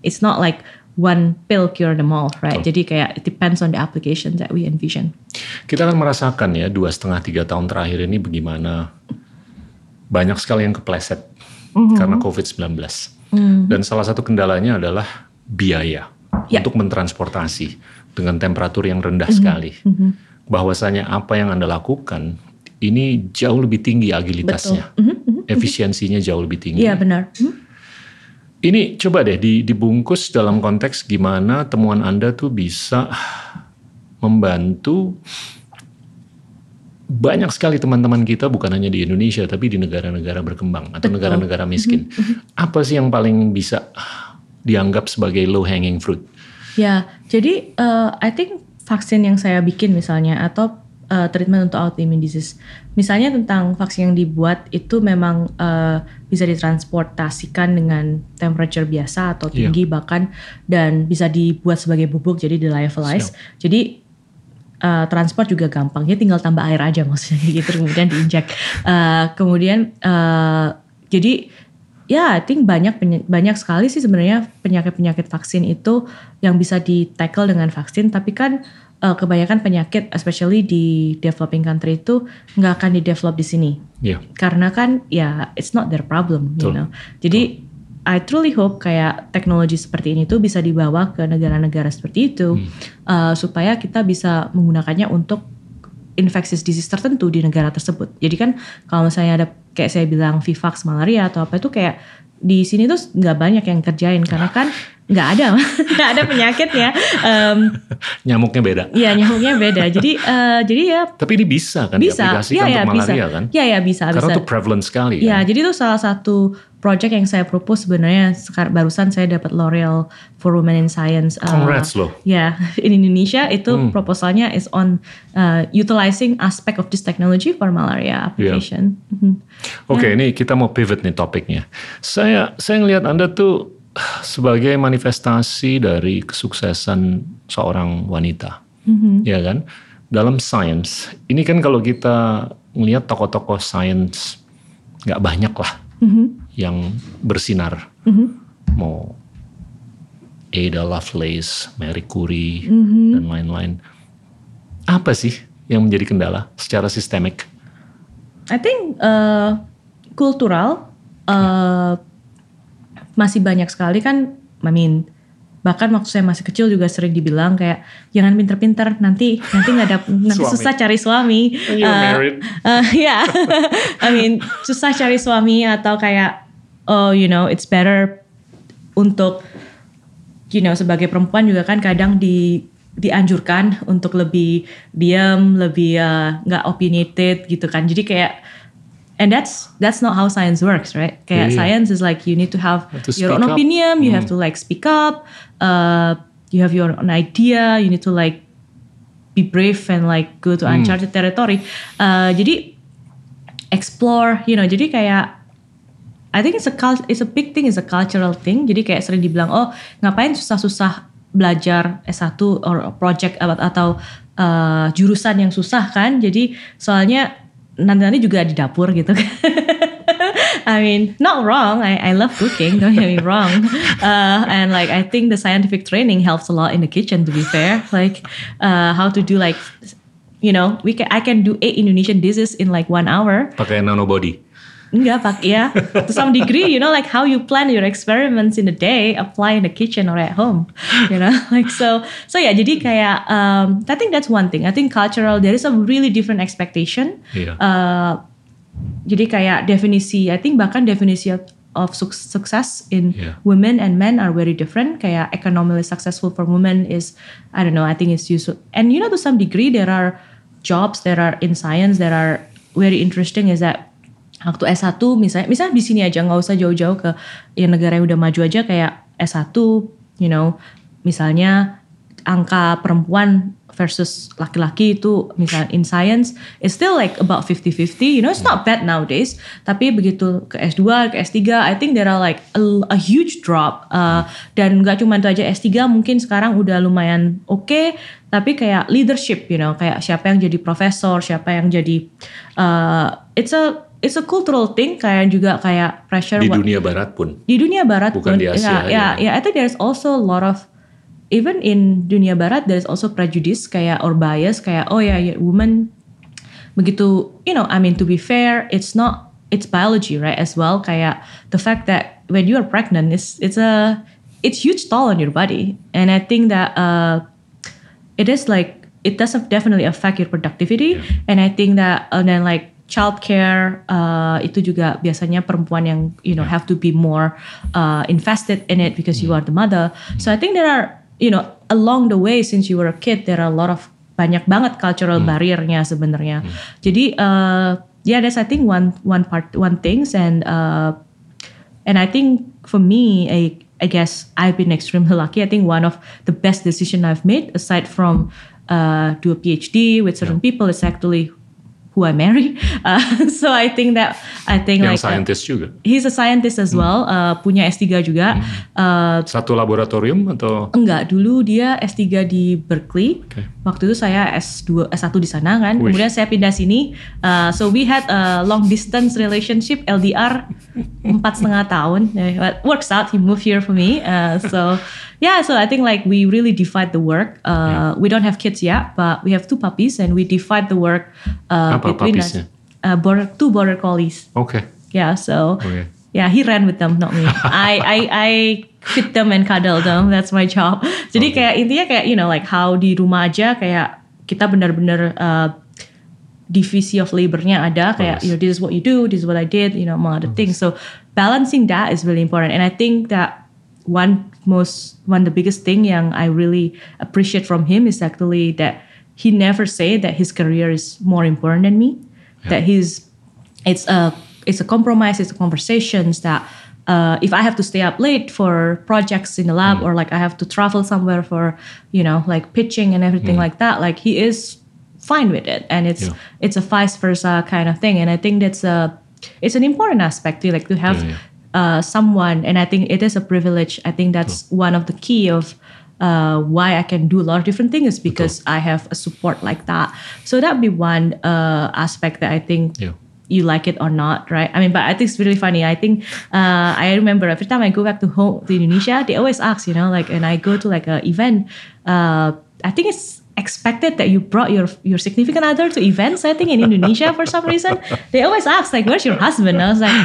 it's not like one pill cure them all, right? Betul. Jadi kayak it depends on the application that we envision. Kita akan merasakan ya dua setengah tiga tahun terakhir ini bagaimana banyak sekali yang kepleset mm-hmm. karena COVID-19. Mm. Dan salah satu kendalanya adalah biaya yeah. untuk mentransportasi dengan temperatur yang rendah mm-hmm. sekali. Mm-hmm. Bahwasanya apa yang Anda lakukan ini jauh lebih tinggi agilitasnya. Mm-hmm. Mm-hmm. Efisiensinya jauh lebih tinggi. Iya, benar. Mm-hmm. Ini coba deh dibungkus dalam konteks gimana temuan Anda tuh bisa membantu banyak sekali teman-teman kita bukan hanya di Indonesia tapi di negara-negara berkembang atau negara-negara miskin. Mm-hmm. Apa sih yang paling bisa dianggap sebagai low hanging fruit? Ya, jadi uh, I think vaksin yang saya bikin misalnya atau uh, treatment untuk autoimmune disease. Misalnya tentang vaksin yang dibuat itu memang uh, bisa ditransportasikan dengan temperature biasa atau iya. tinggi yeah. bahkan dan bisa dibuat sebagai bubuk jadi di lyophilize. Jadi uh, transport juga gampang. Dia tinggal tambah air aja maksudnya <laughs> gitu kemudian diinjak. Uh, kemudian uh, jadi ya I think banyak banyak sekali sih sebenarnya penyakit-penyakit vaksin itu yang bisa di tackle dengan vaksin tapi kan uh, kebanyakan penyakit especially di developing country itu nggak akan di develop di sini. Yeah. Karena kan ya it's not their problem, you know. Jadi I truly hope kayak teknologi seperti ini tuh bisa dibawa ke negara-negara seperti itu hmm. uh, supaya kita bisa menggunakannya untuk infectious disease tertentu di negara tersebut. Jadi kan kalau misalnya ada kayak saya bilang Vivax malaria atau apa itu kayak di sini tuh nggak banyak yang kerjain karena kan nggak ada <laughs> nggak ada penyakitnya um, nyamuknya beda iya nyamuknya beda jadi uh, jadi ya tapi ini bisa kan bisa ya, ya, untuk bisa. malaria kan ya ya bisa karena bisa. itu prevalent sekali ya kan? jadi itu salah satu project yang saya propose sebenarnya barusan saya dapat L'Oreal for Women in Science uh, congrats loh ya <laughs> in Indonesia itu hmm. proposalnya is on uh, utilizing aspect of this technology for malaria application yeah. oke okay, ya. ini kita mau pivot nih topiknya saya saya ngelihat anda tuh sebagai manifestasi dari kesuksesan seorang wanita, mm-hmm. ya kan? Dalam sains, ini kan kalau kita melihat tokoh-tokoh sains nggak banyak lah mm-hmm. yang bersinar, mm-hmm. mau Ada Lovelace, Marie Curie, mm-hmm. dan lain-lain. Apa sih yang menjadi kendala secara sistemik? I think uh, kultural. Uh, masih banyak sekali kan, I mean, bahkan waktu saya masih kecil juga sering dibilang kayak jangan pinter-pinter nanti nanti nggak ada <laughs> nanti suami. susah cari suami. Uh, married? Uh, ya, yeah. I mean susah cari suami atau kayak oh you know it's better untuk you know sebagai perempuan juga kan kadang di dianjurkan untuk lebih diam, lebih uh, nggak uh, opinionated gitu kan. Jadi kayak and that's that's not how science works right kayak yeah, science is like you need to have, to your own up. opinion you mm. have to like speak up uh, you have your own idea you need to like be brave and like go to mm. uncharted territory uh, jadi explore you know jadi kayak I think it's a it's a big thing it's a cultural thing jadi kayak sering dibilang oh ngapain susah-susah belajar S1 or project atau uh, jurusan yang susah kan jadi soalnya nanti-nanti juga di dapur gitu <laughs> I mean, not wrong. I, I love cooking. Don't get me wrong. <laughs> Uh, and like, I think the scientific training helps a lot in the kitchen. To be fair, like uh, how to do like, you know, we can I can do eight Indonesian dishes in like one hour. Pakai nanobody. Enggak pak, ya. To some degree, you know, like how you plan your experiments in the day, apply in the kitchen or at home, you know, <laughs> like so. So ya, yeah, jadi kayak, um, I think that's one thing. I think cultural, there is a really different expectation. Yeah. Uh, jadi kayak definisi, I think bahkan definisi of success in yeah. women and men are very different. Kayak economically successful for women is, I don't know, I think it's useful. And you know, to some degree, there are jobs that are in science that are very interesting. Is that waktu S1 misalnya misalnya di sini aja nggak usah jauh-jauh ke yang negara yang udah maju aja kayak S1 you know. Misalnya angka perempuan versus laki-laki itu misalnya in science it's still like about 50-50 you know it's not bad nowadays. Tapi begitu ke S2 ke S3 I think there are like a, a huge drop uh, dan nggak cuma itu aja S3 mungkin sekarang udah lumayan oke okay, tapi kayak leadership you know kayak siapa yang jadi profesor siapa yang jadi uh, it's a it's a cultural thing kayak juga kayak pressure di dunia barat pun. Di dunia barat bukan pun. di Asia ya ya, ya. I think there's also a lot of even in dunia barat there's also prejudice kayak or bias kayak oh ya yeah, woman begitu you know I mean to be fair it's not it's biology right as well. Kayak the fact that when you are pregnant it's it's a it's huge toll on your body. And I think that uh, it is like it does definitely affect your productivity. Yeah. and I think that and then like childcare uh, itu juga biasanya perempuan yang you know have to be more uh, invested in it because you are the mother. So I think there are you know along the way since you were a kid there are a lot of banyak banget cultural hmm. barriernya sebenarnya. Hmm. Jadi uh, yeah, that's I think one one part one things and uh, and I think for me I I guess I've been extremely lucky. I think one of the best decision I've made aside from uh, do a PhD with certain yeah. people is actually who I marry. <laughs> Uh, so I think that I think Yang like uh, scientist uh, juga. He's a scientist as hmm. well, uh, punya S3 juga. Hmm. Uh, Satu laboratorium atau? Enggak, dulu dia S3 di Berkeley. Okay. Waktu itu saya S2 S1 di sana kan. Wish. Kemudian saya pindah sini. Uh, so we had a long distance relationship LDR <laughs> empat setengah tahun. But works out. He moved here for me. Uh, so yeah, so I think like we really divide the work. Uh, yeah. We don't have kids yet, but we have two puppies, and we divide the work uh, Apa between us. Uh, border, two border collies. Okay. Yeah, so okay. yeah, he ran with them, not me. <laughs> I I I feed them and cuddle them. That's my job. <laughs> Jadi okay. kayak intinya kayak you know like how di rumah aja kayak kita benar-benar uh, divisi of labornya ada kayak you know this is what you do, this is what I did, you know among other things. So balancing that is really important, and I think that one most one the biggest thing yang I really appreciate from him is actually that he never say that his career is more important than me. Yeah. That he's it's a it's a compromise, it's a conversations that uh, if I have to stay up late for projects in the lab mm. or like I have to travel somewhere for you know like pitching and everything mm. like that, like he is fine with it, and it's yeah. it's a vice versa kind of thing, and I think that's a it's an important aspect to like to have yeah, uh, someone, and I think it is a privilege. I think that's Betul. one of the key of uh, why I can do a lot of different things because Betul. I have a support like that. So that'd be one uh, aspect that I think. Yeah. You like it or not, right? I mean, but I think it's really funny. I think uh, I remember every time I go back to home to Indonesia, they always ask, you know, like, and I go to like an event. Uh, I think it's expected that you brought your your significant other to events. I think in Indonesia for some reason <laughs> they always ask like, "Where's your husband?" I was like,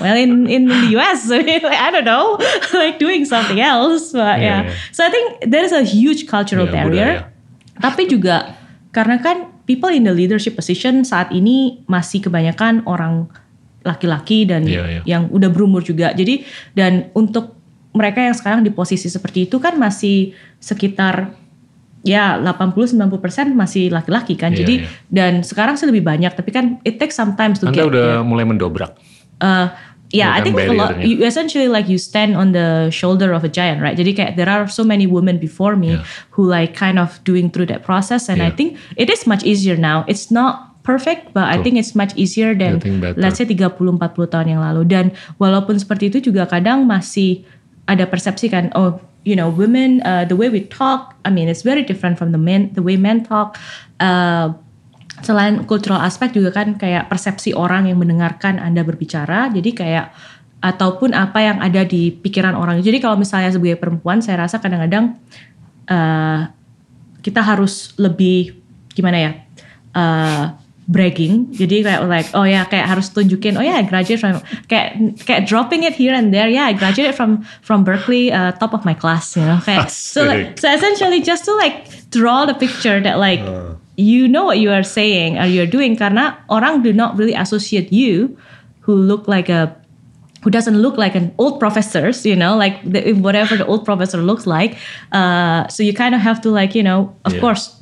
"Well, in in the US, <laughs> I don't know, <laughs> like doing something else." But yeah, yeah. yeah. so I think there is a huge cultural yeah, barrier. Budaya. Tapi juga karena kan people in the leadership position saat ini masih kebanyakan orang laki-laki dan yeah, yeah. yang udah berumur juga. Jadi dan untuk mereka yang sekarang di posisi seperti itu kan masih sekitar ya 80-90% masih laki-laki kan. Yeah, Jadi yeah. dan sekarang sih lebih banyak tapi kan it takes sometimes to Anda get udah yeah. mulai mendobrak. Uh, yeah, I think a lot, you essentially like you stand on the shoulder of a giant, right? Jadi kayak there are so many women before me yeah. who like kind of doing through that process and yeah. I think it is much easier now. It's not perfect, but I think it's much easier than let's say 30 40 tahun yang lalu. Dan walaupun seperti itu juga kadang masih ada persepsi kan, oh you know women uh, the way we talk I mean it's very different from the men the way men talk. Uh, selain cultural aspek juga kan kayak persepsi orang yang mendengarkan anda berbicara. Jadi kayak ataupun apa yang ada di pikiran orang. Jadi kalau misalnya sebagai perempuan saya rasa kadang-kadang uh, kita harus lebih gimana ya uh, bragging jadi kayak like oh ya kayak harus tunjukin oh ya yeah, I graduate from kayak kayak dropping it here and there yeah I graduated from from Berkeley uh, top of my class you know kayak <laughs> so like so essentially just to like draw the picture that like uh. you know what you are saying or you're doing karena orang do not really associate you who look like a who doesn't look like an old professors, you know, like the, whatever the old professor looks like. Uh, so you kind of have to like, you know, of yeah. course,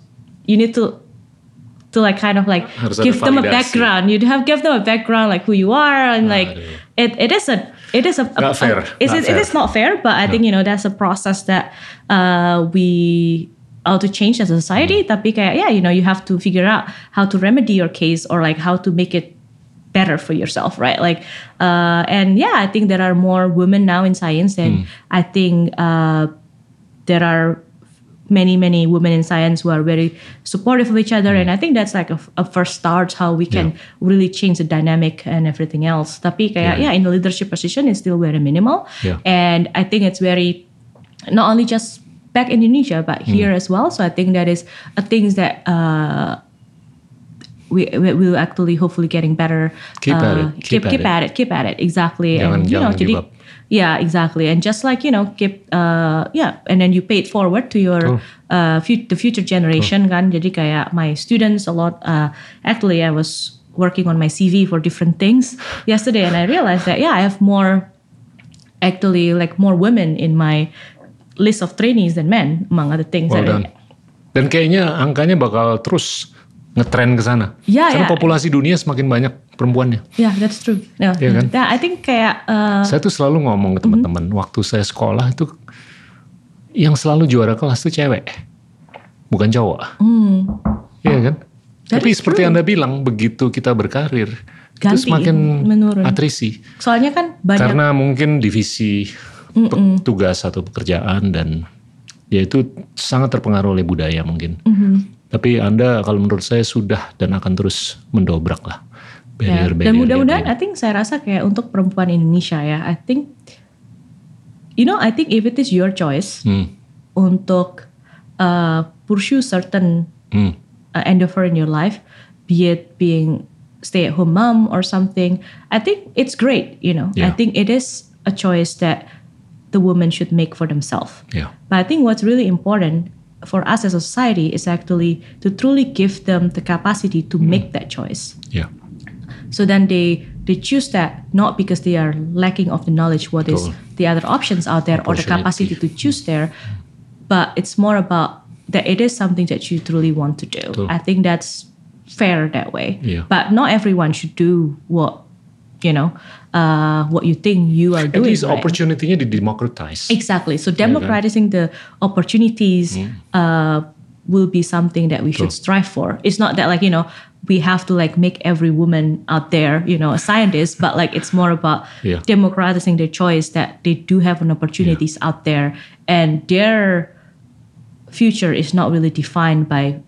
you need to to like kind of like give them a background. You have give them a background like who you are and like it, it is a it is a, not a, fair. A, it, not it, fair. it is not fair, but I think you know that's a process that uh, we all to change as a society. Mm. Tapi kayak yeah, you know you have to figure out how to remedy your case or like how to make it better for yourself, right? Like, uh, and yeah, I think there are more women now in science, and mm. I think uh, there are many many women in science who are very supportive of each other mm. and i think that's like a, a, first start how we can yeah. really change the dynamic and everything else tapi kayak yeah. yeah in the leadership position is still very minimal yeah. and i think it's very not only just back in indonesia but mm. here as well so i think that is a things that uh, we, we will actually hopefully getting better. Keep uh, at it. Keep, keep, keep at, it. Keep at it. Exactly. Jangan, and you know, jadi yeah, exactly. And just like you know, keep uh, yeah, and then you pay it forward to your uh, fu- the future generation kan. Jadi kayak my students a lot. Uh, actually, I was working on my CV for different things yesterday, and I realized that yeah, I have more actually like more women in my list of trainees than men, among other things. Well done. Dan kayaknya angkanya bakal terus ngetren ke sana. Yeah, Karena yeah. populasi dunia semakin banyak perempuannya. Yeah, that's true. Yeah, Iya kan? yeah I think kayak uh, Saya tuh selalu ngomong ke teman-teman waktu saya sekolah itu yang selalu juara kelas tuh cewek, bukan cowok. hmm, Iya kan? That Tapi seperti true. Anda bilang, begitu kita berkarir, itu Ganti, semakin menurun. atrisi. soalnya kan banyak Karena mungkin divisi pe- tugas atau pekerjaan dan ya itu sangat terpengaruh oleh budaya mungkin. Mhm. Tapi Anda kalau menurut saya sudah dan akan terus mendobrak lah Ya, barrier-barrier. Dan mudah-mudahan, I think saya rasa kayak untuk perempuan Indonesia ya, I think, you know, I think if it is your choice Hmm, untuk uh, pursue certain hmm, uh, endeavor in your life, be it being stay-at-home mom or something, I think it's great. You know, I Yeah. think it is a choice that the woman should make for themselves. ya, But I think what's really important for us as a society is actually to truly give them the capacity to mm. make that choice. ya, So then they they choose that not because they are lacking of the knowledge what is the other options out there or the capacity to choose there, but it's more about that it is something that you truly want to do. Betul. I think that's fair that way. Yeah. But not everyone should do what you know uh, what you think you are At doing. least right? opportunity-nya didemocratize. Exactly. So democratizing the opportunities Hmm. uh, will be something that we should strive for. It's not that like you know we have to like make every woman out there you know a scientist, but like it's more about Yeah. democratizing their choice that they do have an opportunities out there and their future is not really defined by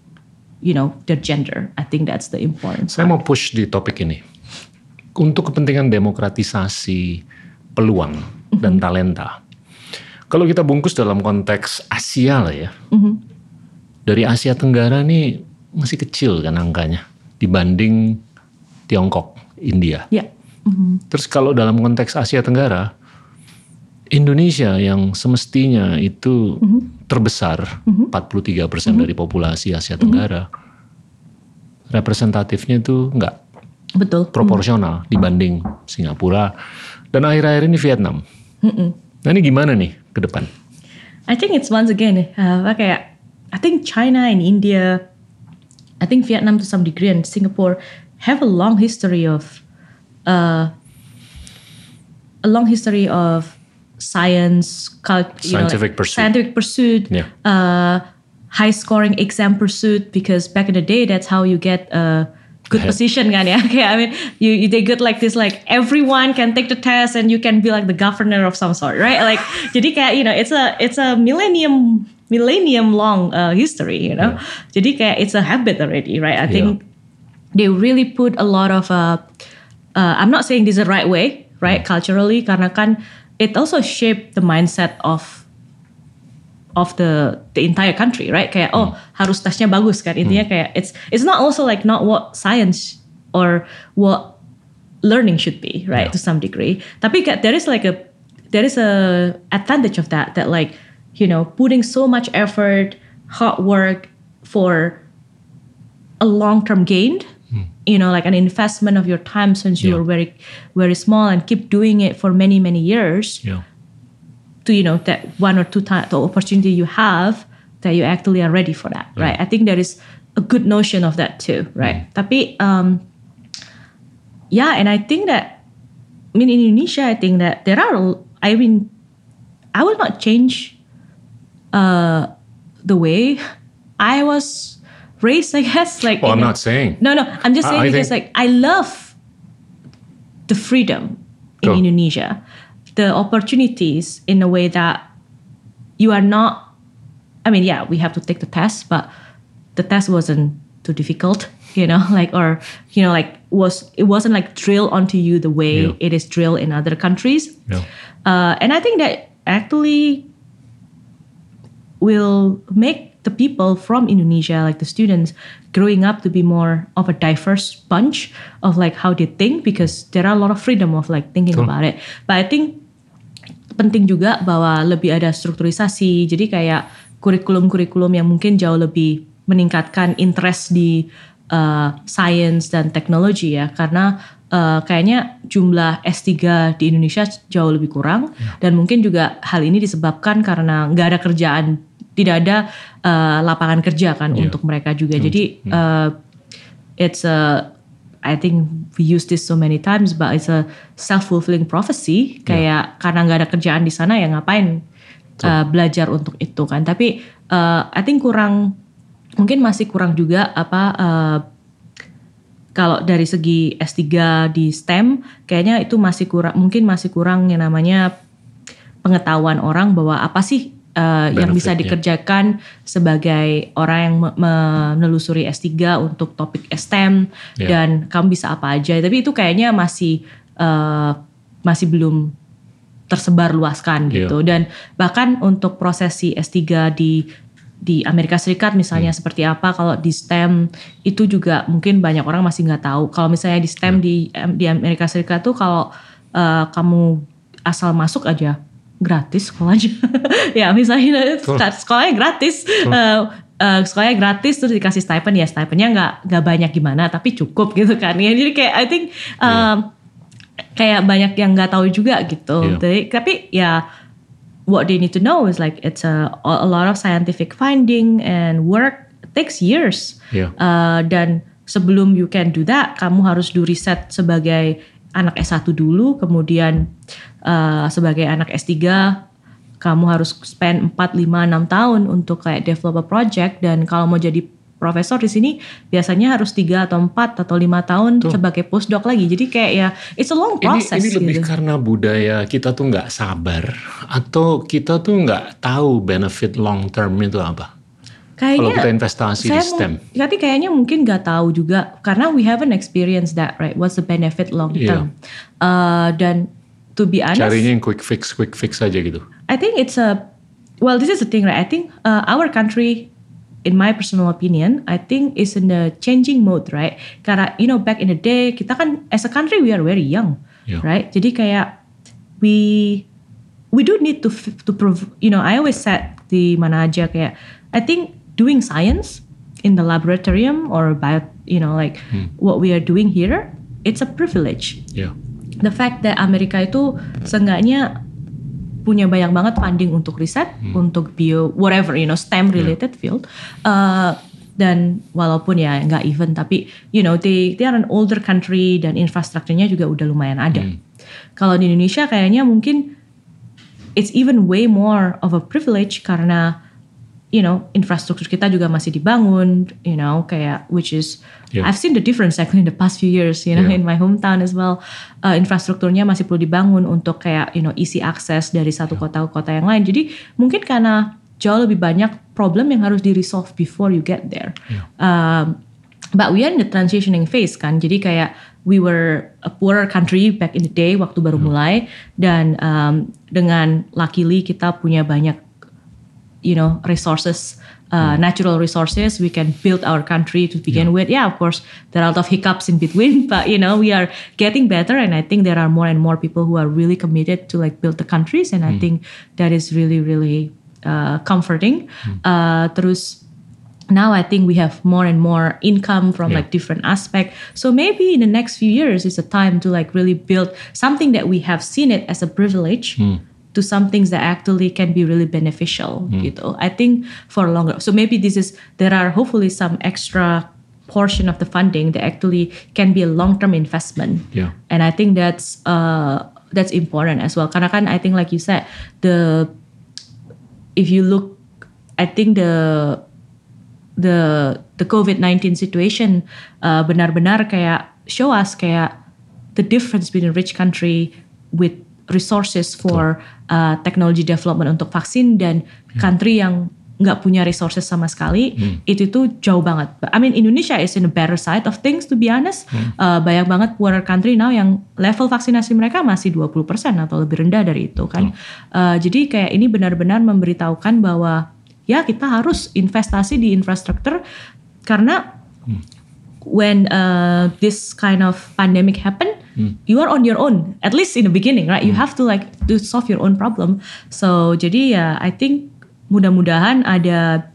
you know their gender. I think that's the important. Saya part. mau push di topik ini. Untuk kepentingan demokratisasi peluang dan talenta. Kalau kita bungkus dalam konteks Asia lah ya. Dari Asia Tenggara nih masih kecil kan angkanya dibanding Tiongkok, India. Yeah. Terus kalau dalam konteks Asia Tenggara, Indonesia yang semestinya itu terbesar, 43% dari populasi Asia Tenggara, representatifnya itu enggak Betul. proporsional dibanding Singapura dan akhir-akhir ini Vietnam. Nah ini gimana nih ke depan? I think it's once again uh, kayak I think China and India, I think Vietnam to some degree and Singapore have a long history of uh, a long history of science, cult, you know, like Scientific pursuit. scientific pursuit, Yeah. uh, high scoring exam pursuit. Because back in the day, that's how you get a good position, kan ya? <laughs> Okay, I mean, you, you they get like this, like everyone can take the test and you can be like the governor of some sort, right? Like, <laughs> jadi kayak you know, it's a it's a millennium millennium long uh, history, you know. Jadi kayak it's a habit already, right? I think they really put a lot of uh, uh, I'm not saying this is the right way, right? Culturally, karena kan it also shaped the mindset of of the the entire country, right? Kayak oh hmm. harus tesnya bagus kan intinya hmm. kayak it's it's not also like not what science or what learning should be, right? Yeah. To some degree. Tapi kayak there is like a there is a advantage of that that like you know putting so much effort, hard work for a long term gain. Hmm. You know, like an investment of your time since you Yeah. were very, very small, and keep doing it for many, many years Ya, to you know that one or two times the opportunity you have that you actually are ready for that right i think there is a good notion of that too right tapi um yeah and i think that i mean in indonesia i think that there are i mean i will not change uh the way <laughs> i was raised i guess <laughs> like in I'm a- not saying. no, no. I'm just saying I because think- like I love the freedom in Cool. Indonesia, the opportunities in a way that you are not. I mean, yeah, we have to take the test, but the test wasn't too difficult, you know, <laughs> like or you know, like was it wasn't like drilled onto you the way Yeah. it is drilled in other countries. Ya. Uh, and I think that actually will make the people from Indonesia, like the students, growing up to be more of a diverse bunch of like how they think because there are a lot of freedom of like thinking Betul. about it. But I think penting juga bahwa lebih ada strukturisasi. Jadi kayak kurikulum-kurikulum yang mungkin jauh lebih meningkatkan interest di uh, science dan teknologi ya. Karena uh, kayaknya jumlah S3 di Indonesia jauh lebih kurang dan mungkin juga hal ini disebabkan karena nggak ada kerjaan tidak ada uh, lapangan kerja kan yeah. untuk mereka juga. Hmm. Jadi uh, it's a I think we use this so many times, but it's a self fulfilling prophecy. Kayak yeah. karena nggak ada kerjaan di sana ya ngapain uh, belajar untuk itu kan. Tapi uh, I think kurang mungkin masih kurang juga apa uh, kalau dari segi S3 di STEM kayaknya itu masih kurang mungkin masih kurang yang namanya pengetahuan orang bahwa apa sih uh, yang bisa dikerjakan sebagai orang yang menelusuri S3 untuk topik STEM yeah. dan kamu bisa apa aja. Tapi itu kayaknya masih uh, masih belum tersebar luaskan yeah. gitu. Dan bahkan untuk prosesi S3 di di Amerika Serikat misalnya hmm. seperti apa kalau di STEM itu juga mungkin banyak orang masih nggak tahu kalau misalnya di STEM yeah. di di Amerika Serikat tuh kalau uh, kamu asal masuk aja gratis sekolahnya. <laughs> ya misalnya oh. sekolahnya gratis. Uh, uh, sekolahnya gratis terus dikasih stipend ya stipendnya nggak nggak banyak gimana tapi cukup gitu kan ya jadi kayak I think um, yeah. kayak banyak yang nggak tahu juga gitu yeah. jadi, tapi ya what they need to know is like it's a a lot of scientific finding and work takes years yeah. uh, dan sebelum you can do that kamu harus do riset sebagai anak S1 dulu kemudian uh, sebagai anak S3 kamu harus spend 4 5 6 tahun untuk kayak develop a project dan kalau mau jadi profesor di sini biasanya harus tiga atau empat atau lima tahun tuh. sebagai postdoc lagi. Jadi kayak ya it's a long process. Ini, ini lebih gitu. karena budaya kita tuh nggak sabar atau kita tuh nggak tahu benefit long term itu apa. Kayaknya, kalau kita investasi di STEM. Tapi kayaknya mungkin nggak tahu juga karena we haven't experienced that right. What's the benefit long term? Yeah. Uh, dan to be honest. Carinya yang quick fix, quick fix aja gitu. I think it's a, well this is the thing right. I think uh, our country, in my personal opinion, I think is in the changing mode right. Karena you know back in the day kita kan as a country we are very young, yeah. right. Jadi kayak we we do need to to prove. You know I always said di mana aja kayak I think doing science in the laboratorium or bio, you know like hmm. what we are doing here, it's a privilege. Yeah the fact that Amerika itu seenggaknya punya banyak banget funding untuk riset, hmm. untuk bio whatever you know STEM related yeah. field. Uh, dan walaupun ya nggak even tapi you know they they are an older country dan infrastrukturnya juga udah lumayan ada. Hmm. Kalau di Indonesia kayaknya mungkin it's even way more of a privilege karena you know infrastruktur kita juga masih dibangun you know kayak which is yeah. I've seen the difference actually in the past few years you know yeah. in my hometown as well uh, infrastrukturnya masih perlu dibangun untuk kayak you know easy access dari satu yeah. kota ke kota yang lain jadi mungkin karena jauh lebih banyak problem yang harus di resolve before you get there yeah. um, but we are in the transitioning phase kan jadi kayak we were a poorer country back in the day waktu baru yeah. mulai dan um, dengan luckily kita punya banyak you know resources uh, hmm. natural resources we can build our country to begin yeah. with yeah of course there are a lot of hiccups in between <laughs> but you know we are getting better and i think there are more and more people who are really committed to like build the countries and i hmm. think that is really really uh, comforting hmm. uh, terus now I think we have more and more income from yeah. like different aspect. So maybe in the next few years is a time to like really build something that we have seen it as a privilege. Hmm to some things that actually can be really beneficial hmm. gitu. I think for longer. So maybe this is there are hopefully some extra portion of the funding that actually can be a long-term investment. Yeah. And I think that's uh that's important as well. Karena kan I think like you said the if you look I think the the the COVID-19 situation uh, benar-benar kayak show us kayak the difference between a rich country with resources for uh, technology development untuk vaksin dan hmm. country yang nggak punya resources sama sekali hmm. itu tuh jauh banget. I mean Indonesia is in a better side of things to be honest. Hmm. Uh, banyak banget poorer country now yang level vaksinasi mereka masih 20% atau lebih rendah dari itu kan. Hmm. Uh, jadi kayak ini benar-benar memberitahukan bahwa ya kita harus investasi di infrastruktur karena hmm. when uh, this kind of pandemic happen hmm. you are on your own at least in the beginning right hmm. you have to like to solve your own problem so jadi ya I think mudah-mudahan ada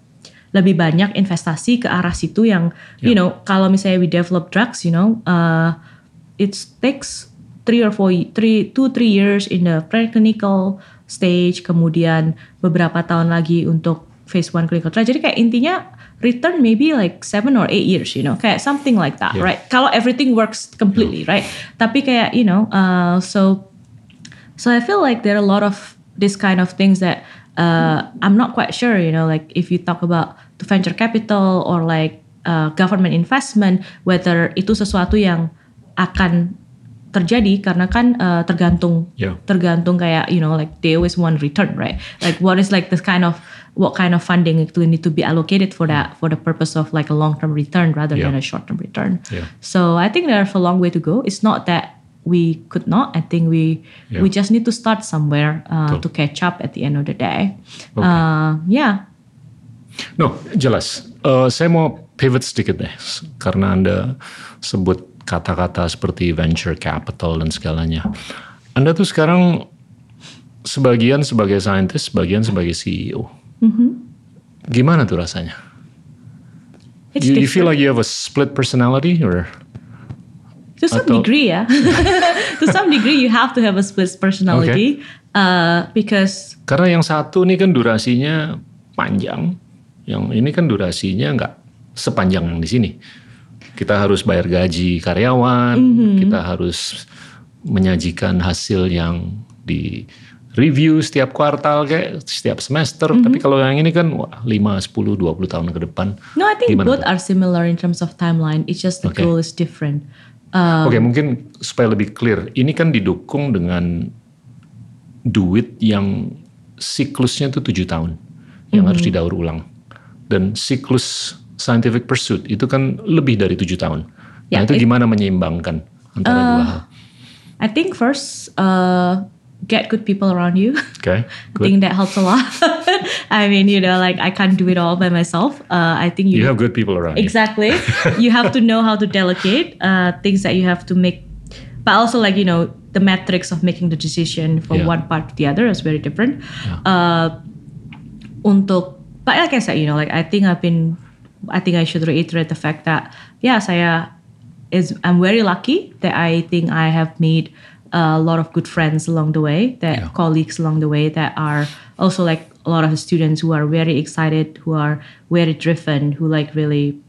lebih banyak investasi ke arah situ yang yeah. you know kalau misalnya we develop drugs you know uh, it takes three or four three two three years in the preclinical stage kemudian beberapa tahun lagi untuk phase one clinical trial. Jadi kayak intinya return maybe like seven or eight years, you know, kayak something like that, yeah. right? Kalau everything works completely, yeah. right? Tapi kayak you know, uh, so so I feel like there are a lot of this kind of things that uh, I'm not quite sure, you know, like if you talk about venture capital or like uh, government investment, whether itu sesuatu yang akan terjadi karena kan uh, tergantung yeah. tergantung kayak you know like they always want return right like what is like this kind of what kind of funding actually need to be allocated for that for the purpose of like a long term return rather yeah. than a short term return yeah. so I think there's a long way to go it's not that we could not I think we yeah. we just need to start somewhere uh, to catch up at the end of the day okay. uh, yeah no jelas uh, saya mau pivot sedikit deh karena anda sebut kata-kata seperti venture capital dan segalanya. Anda tuh sekarang sebagian sebagai scientist, sebagian sebagai CEO. Mm-hmm. Gimana tuh rasanya? you, you feel like you have a split personality or? To some atau, degree ya. <laughs> to some degree you have to have a split personality okay. uh, because. Karena yang satu ini kan durasinya panjang, yang ini kan durasinya nggak sepanjang yang di sini kita harus bayar gaji karyawan, mm-hmm. kita harus menyajikan hasil yang di review setiap kuartal kayak setiap semester. Mm-hmm. Tapi kalau yang ini kan wah, 5, 10, 20 tahun ke depan. No, I think both are similar in terms of timeline. It's just the okay. goal is different. Um, Oke, okay, mungkin supaya lebih clear, ini kan didukung dengan duit yang siklusnya itu tujuh tahun yang mm-hmm. harus didaur ulang dan siklus scientific pursuit itu kan lebih dari tujuh tahun. Yeah, nah itu it, gimana menyeimbangkan antara uh, dua hal? I think first uh, get good people around you. Okay, <laughs> good. I think that helps a lot. <laughs> I mean, you know, like I can't do it all by myself. Uh, I think you, you have good people around. Exactly. You. <laughs> you have to know how to delegate uh, things that you have to make, but also like you know the metrics of making the decision from yeah. one part to the other is very different. Yeah. Uh, untuk, but like I said, you know, like I think I've been I think I should reiterate the fact that yeah, saya is I'm very lucky that I think I have made a lot of good friends along the way, that yeah. colleagues along the way that are also like a lot of students who are very excited, who are very driven, who like really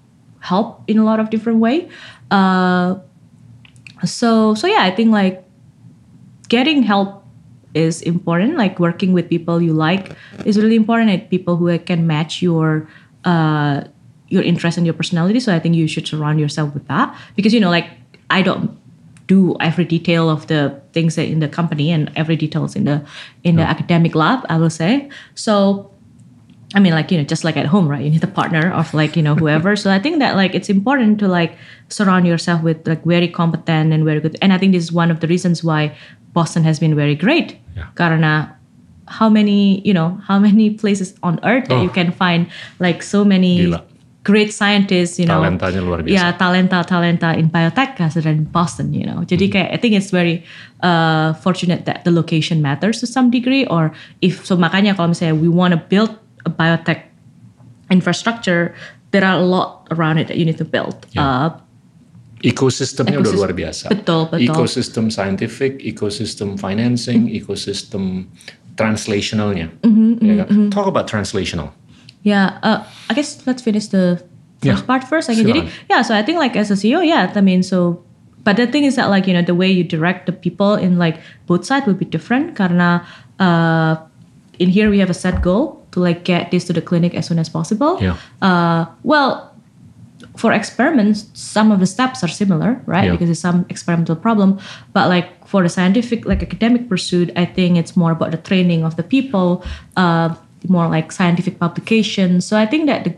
help in a lot of different way. Uh, so so yeah, I think like getting help is important. Like working with people you like is really important. And people who can match your uh, your interest and your personality. So I think you should surround yourself with that because you know, like I don't do every detail of the things in the company and every details in the in the academic lab. I will say so. I mean, like you know, just like at home, right? You need a partner of like you know whoever. <laughs> so I think that like it's important to like surround yourself with like very competent and very good. And I think this is one of the reasons why Boston has been very great. Yeah. Karena how many you know how many places on earth that oh. you can find like so many Gila great scientists, you know. Talentanya luar biasa. Yeah, talenta talenta in biotech kasih in Boston, you know. Jadi hmm. kayak I think it's very uh, fortunate that the location matters to some degree, or if so makanya kalau misalnya we want to build a biotech infrastructure, there are a lot around it that you need to build. Yeah. Uh, Ekosistemnya udah luar biasa. Betul, betul. Ekosistem scientific, ekosistem financing, mm. ekosistem translationalnya. Mm -hmm, ya kan? mm -hmm. Talk about translational. Yeah, uh, I guess let's finish the first yeah. part first. Like, jadi, yeah, so I think like as a CEO, yeah, I mean, so, but the thing is that like, you know, the way you direct the people in like both sides will be different karena uh, in here we have a set goal to like get this to the clinic as soon as possible. Yeah. Uh, well, for experiments, some of the steps are similar, right? Yeah. Because it's some experimental problem. But like for the scientific, like academic pursuit, I think it's more about the training of the people, uh, more like scientific publications. So I think that the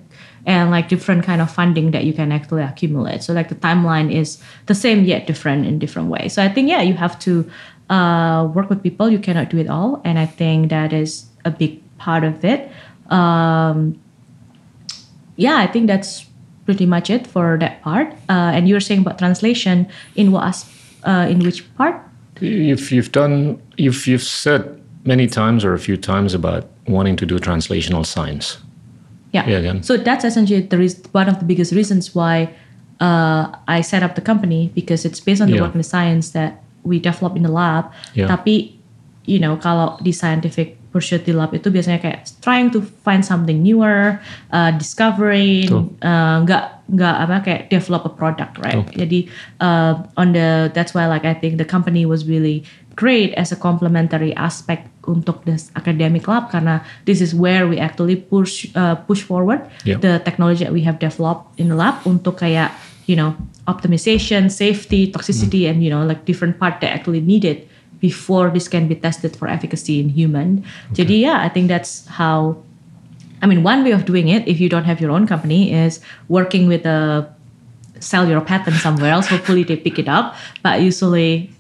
and like different kind of funding that you can actually accumulate. So like the timeline is the same yet different in different ways. So I think yeah, you have to uh, work with people. You cannot do it all, and I think that is a big part of it. Um, yeah, I think that's pretty much it for that part. Uh, and you're saying about translation in what uh, in which part? If you've done, if you've said many times or a few times about wanting to do translational science. Yeah. yeah again. So that's essentially the re- one of the biggest reasons why uh, I set up the company because it's based on the yeah. work in the science that we develop in the lab. Yeah. Tapi, you know, kalau di scientific pursuit di lab itu biasanya kayak trying to find something newer, uh, discovering, uh, nggak nggak apa kayak develop a product, right? Tuh. Jadi uh, on the that's why like I think the company was really great as a complementary aspect untuk this academic lab karena this is where we actually push uh, push forward yep. the technology that we have developed in the lab untuk kayak you know optimization, safety, toxicity, mm. and you know like different part that actually needed before this can be tested for efficacy in human. Okay. Jadi yeah, I think that's how. I mean, one way of doing it, if you don't have your own company, is working with a sell your patent somewhere else. Hopefully, they pick it up. But usually,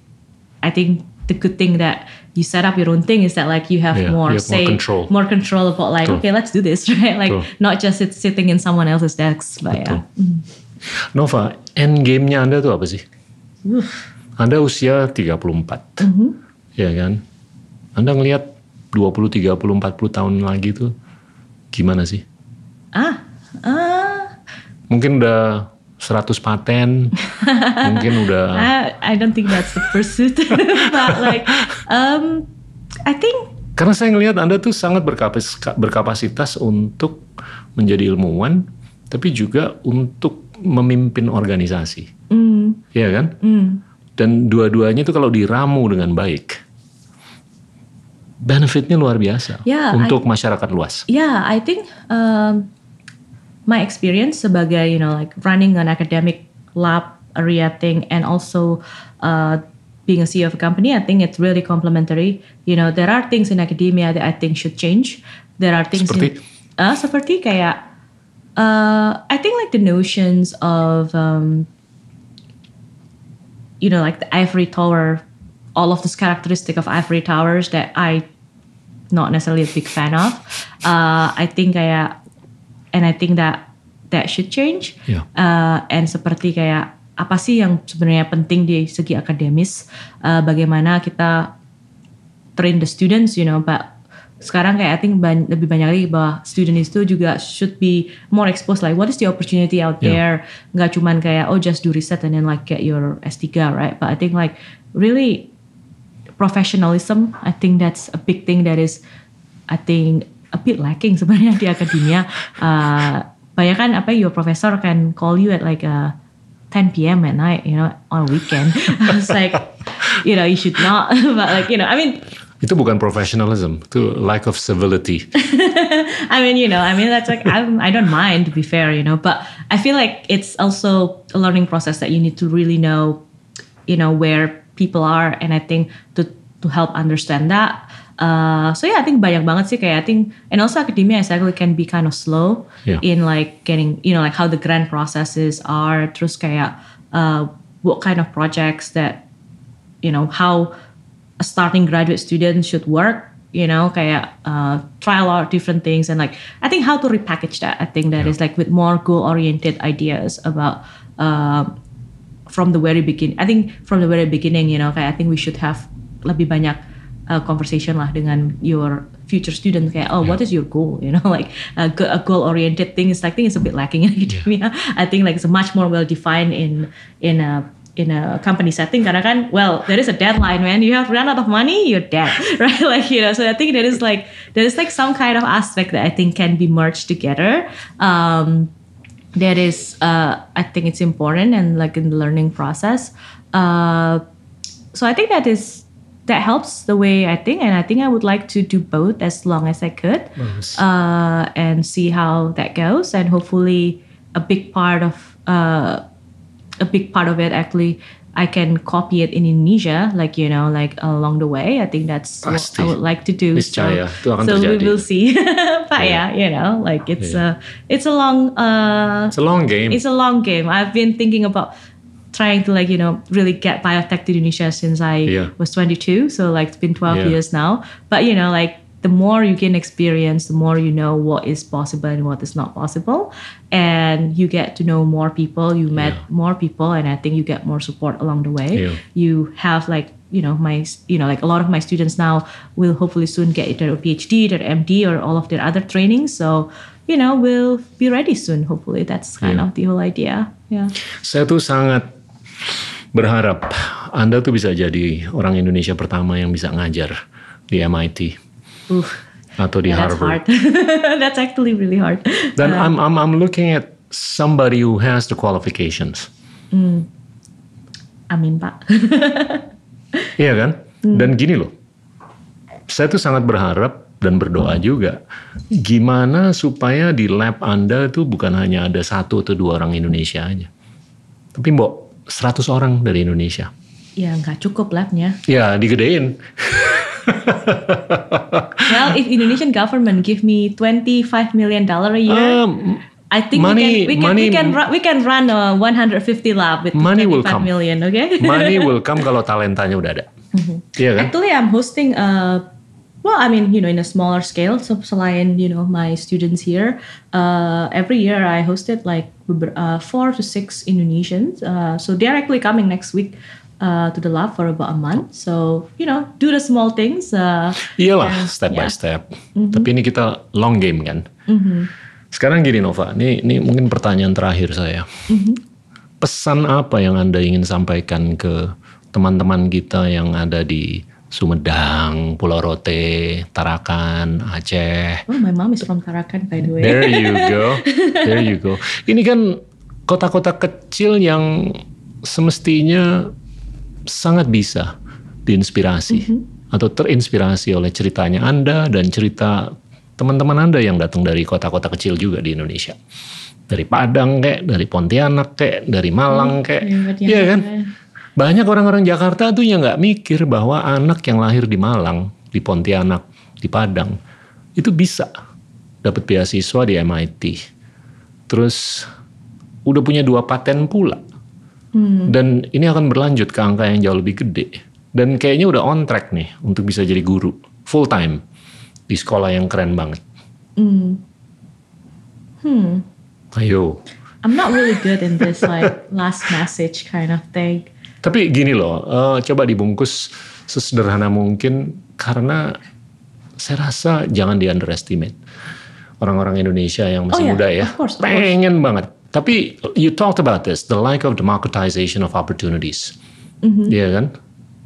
I think the good thing that you set up your own thing is that like you have yeah, more you have say, more control. more control about like okay, let's do this, <laughs> right? Like not just it's sitting in someone else's desk, but yeah. Mm. Nova, end game-nya Anda tuh apa sih? Uh anda usia 34. Mm -hmm. Ya kan? Anda ngelihat 20, 30, 40 tahun lagi tuh gimana sih? Ah, ah. Mungkin udah 100 paten, <laughs> mungkin udah. I, I don't think that's the pursuit, <laughs> but like, um, I think. Karena saya ngelihat Anda tuh sangat berkapasitas untuk menjadi ilmuwan, tapi juga untuk memimpin organisasi. Mm. Iya kan? Mm. Dan dua-duanya itu kalau diramu dengan baik, benefitnya luar biasa yeah, untuk I, masyarakat luas. Yeah, I think um, my experience sebagai you know like running an academic lab area thing and also uh, being a CEO of a company, I think it's really complementary. You know, there are things in academia that I think should change. There are things seperti in, uh, seperti kayak uh, I think like the notions of um, you know like the ivory tower all of this characteristic of ivory towers that I not necessarily a big fan of uh, I think kayak and I think that that should change yeah. uh, and seperti kayak apa sih yang sebenarnya penting di segi akademis uh, bagaimana kita train the students you know but sekarang kayak I think ban lebih banyak lagi bahwa student itu juga should be more exposed like what is the opportunity out there yeah. nggak cuman kayak oh just do research and then like get your S3 right but I think like really professionalism I think that's a big thing that is I think a bit lacking <laughs> sebenarnya di akademia uh, banyak kan apa your professor can call you at like a 10 p.m. at night, you know, on a weekend. <laughs> I was like, you know, you should not. <laughs> but like, you know, I mean, Itu bukan professionalism, itu lack of civility. I mean, you know, I mean that's like I'm, I don't mind to be fair, you know, but I feel like it's also a learning process that you need to really know, you know, where people are, and I think to to help understand that. Uh, so yeah, I think banyak banget sih kayak I think, and also academia exactly can be kind of slow yeah. in like getting, you know, like how the grant processes are, terus kayak uh, what kind of projects that, you know, how a starting graduate student should work you know kayak uh, try a lot of different things and like I think how to repackage that I think that yeah. is like with more goal oriented ideas about uh, from the very beginning I think from the very beginning you know kayak I think we should have lebih banyak uh, conversation lah dengan your future student. Kayak oh yeah. what is your goal? <laughs> You know like a, a goal oriented thing is like I think it's a bit lacking <laughs> in academia yeah. I think like it's much more well defined in in a in a company setting. Karena kan well there is a deadline man. You have run out of money you're dead <laughs> right? Like you know so I think there is like there is like some kind of aspect that I think can be merged together. Um, that is uh, I think it's important and like in the learning process. Uh, so I think that is that helps the way I think and I think I would like to do both as long as I could nice. uh, and see how that goes and hopefully a big part of uh, a big part of it actually I can copy it in Indonesia, like you know, like along the way. I think that's Pasti. what I would like to do. So, so we will see. <laughs> but yeah. yeah. you know, like it's yeah. a it's a long uh, it's a long game. It's a long game. I've been thinking about trying to like you know really get biotech to Indonesia since I yeah. was 22. So like it's been 12 years now. But you know, like the more you gain experience, the more you know what is possible and what is not possible. And you get to know more people, you met yeah. more people, and I think you get more support along the way. Yeah. You have like, you know, my, you know, like a lot of my students now will hopefully soon get their PhD, their MD, or all of their other trainings. So, you know, we'll be ready soon. Hopefully, that's kind yeah. of the whole idea. Yeah. Saya tuh sangat berharap Anda tuh bisa jadi orang Indonesia pertama yang bisa ngajar di MIT. Ooh, atau di yeah, Harvard. That's hard. <laughs> that's actually really hard. Dan uh, I'm I'm I'm looking at somebody who has the qualifications. Hmm. Amin Pak. <laughs> iya kan? Hmm. Dan gini loh, saya tuh sangat berharap dan berdoa juga gimana supaya di lab Anda itu bukan hanya ada satu atau dua orang Indonesia aja. Tapi mbok 100 orang dari Indonesia. Ya nggak cukup labnya. Ya digedein. well, if Indonesian government give me 25 million dollar a year, um, I think money, we can we can money, we can run, we can run a 150 lab with money 25 will come. million, okay? money <laughs> will come kalau talentanya udah ada. Mm-hmm. Iya kan? Actually, I'm hosting a well, I mean, you know, in a smaller scale. So selain you know my students here, uh, every year I hosted like uh, four to six Indonesians. Uh, so they're actually coming next week uh, to the lab for about a month. So you know, do the small things. Uh, Iyalah, and, step yeah. by step. Mm-hmm. Tapi ini kita long game kan. Mm-hmm. Sekarang gini Nova, ini ini mungkin pertanyaan terakhir saya. Mm-hmm. Pesan apa yang anda ingin sampaikan ke teman-teman kita yang ada di Sumedang, Pulau Rote, Tarakan, Aceh. Oh, my mom is from Tarakan by the way. There you <laughs> go. There you go. Ini kan kota-kota kecil yang semestinya sangat bisa diinspirasi mm -hmm. atau terinspirasi oleh ceritanya Anda dan cerita teman-teman Anda yang datang dari kota-kota kecil juga di Indonesia. Dari Padang kayak, dari Pontianak kayak, dari Malang kayak. Iya ya kan? Banyak orang-orang Jakarta tuh yang nggak mikir bahwa anak yang lahir di Malang, di Pontianak, di Padang itu bisa dapat beasiswa di MIT. Terus udah punya dua paten pula Hmm. Dan ini akan berlanjut ke angka yang jauh lebih gede. Dan kayaknya udah on track nih untuk bisa jadi guru full time di sekolah yang keren banget. Hmm. Hmm. Ayo. I'm not really good in this like last message kind of thing. Tapi gini loh, uh, coba dibungkus sesederhana mungkin karena saya rasa jangan di underestimate orang-orang Indonesia yang masih oh, yeah. muda ya, of course, of pengen course. banget tapi you talked about this, the lack of democratization of opportunities. Mm-hmm. Yeah kan?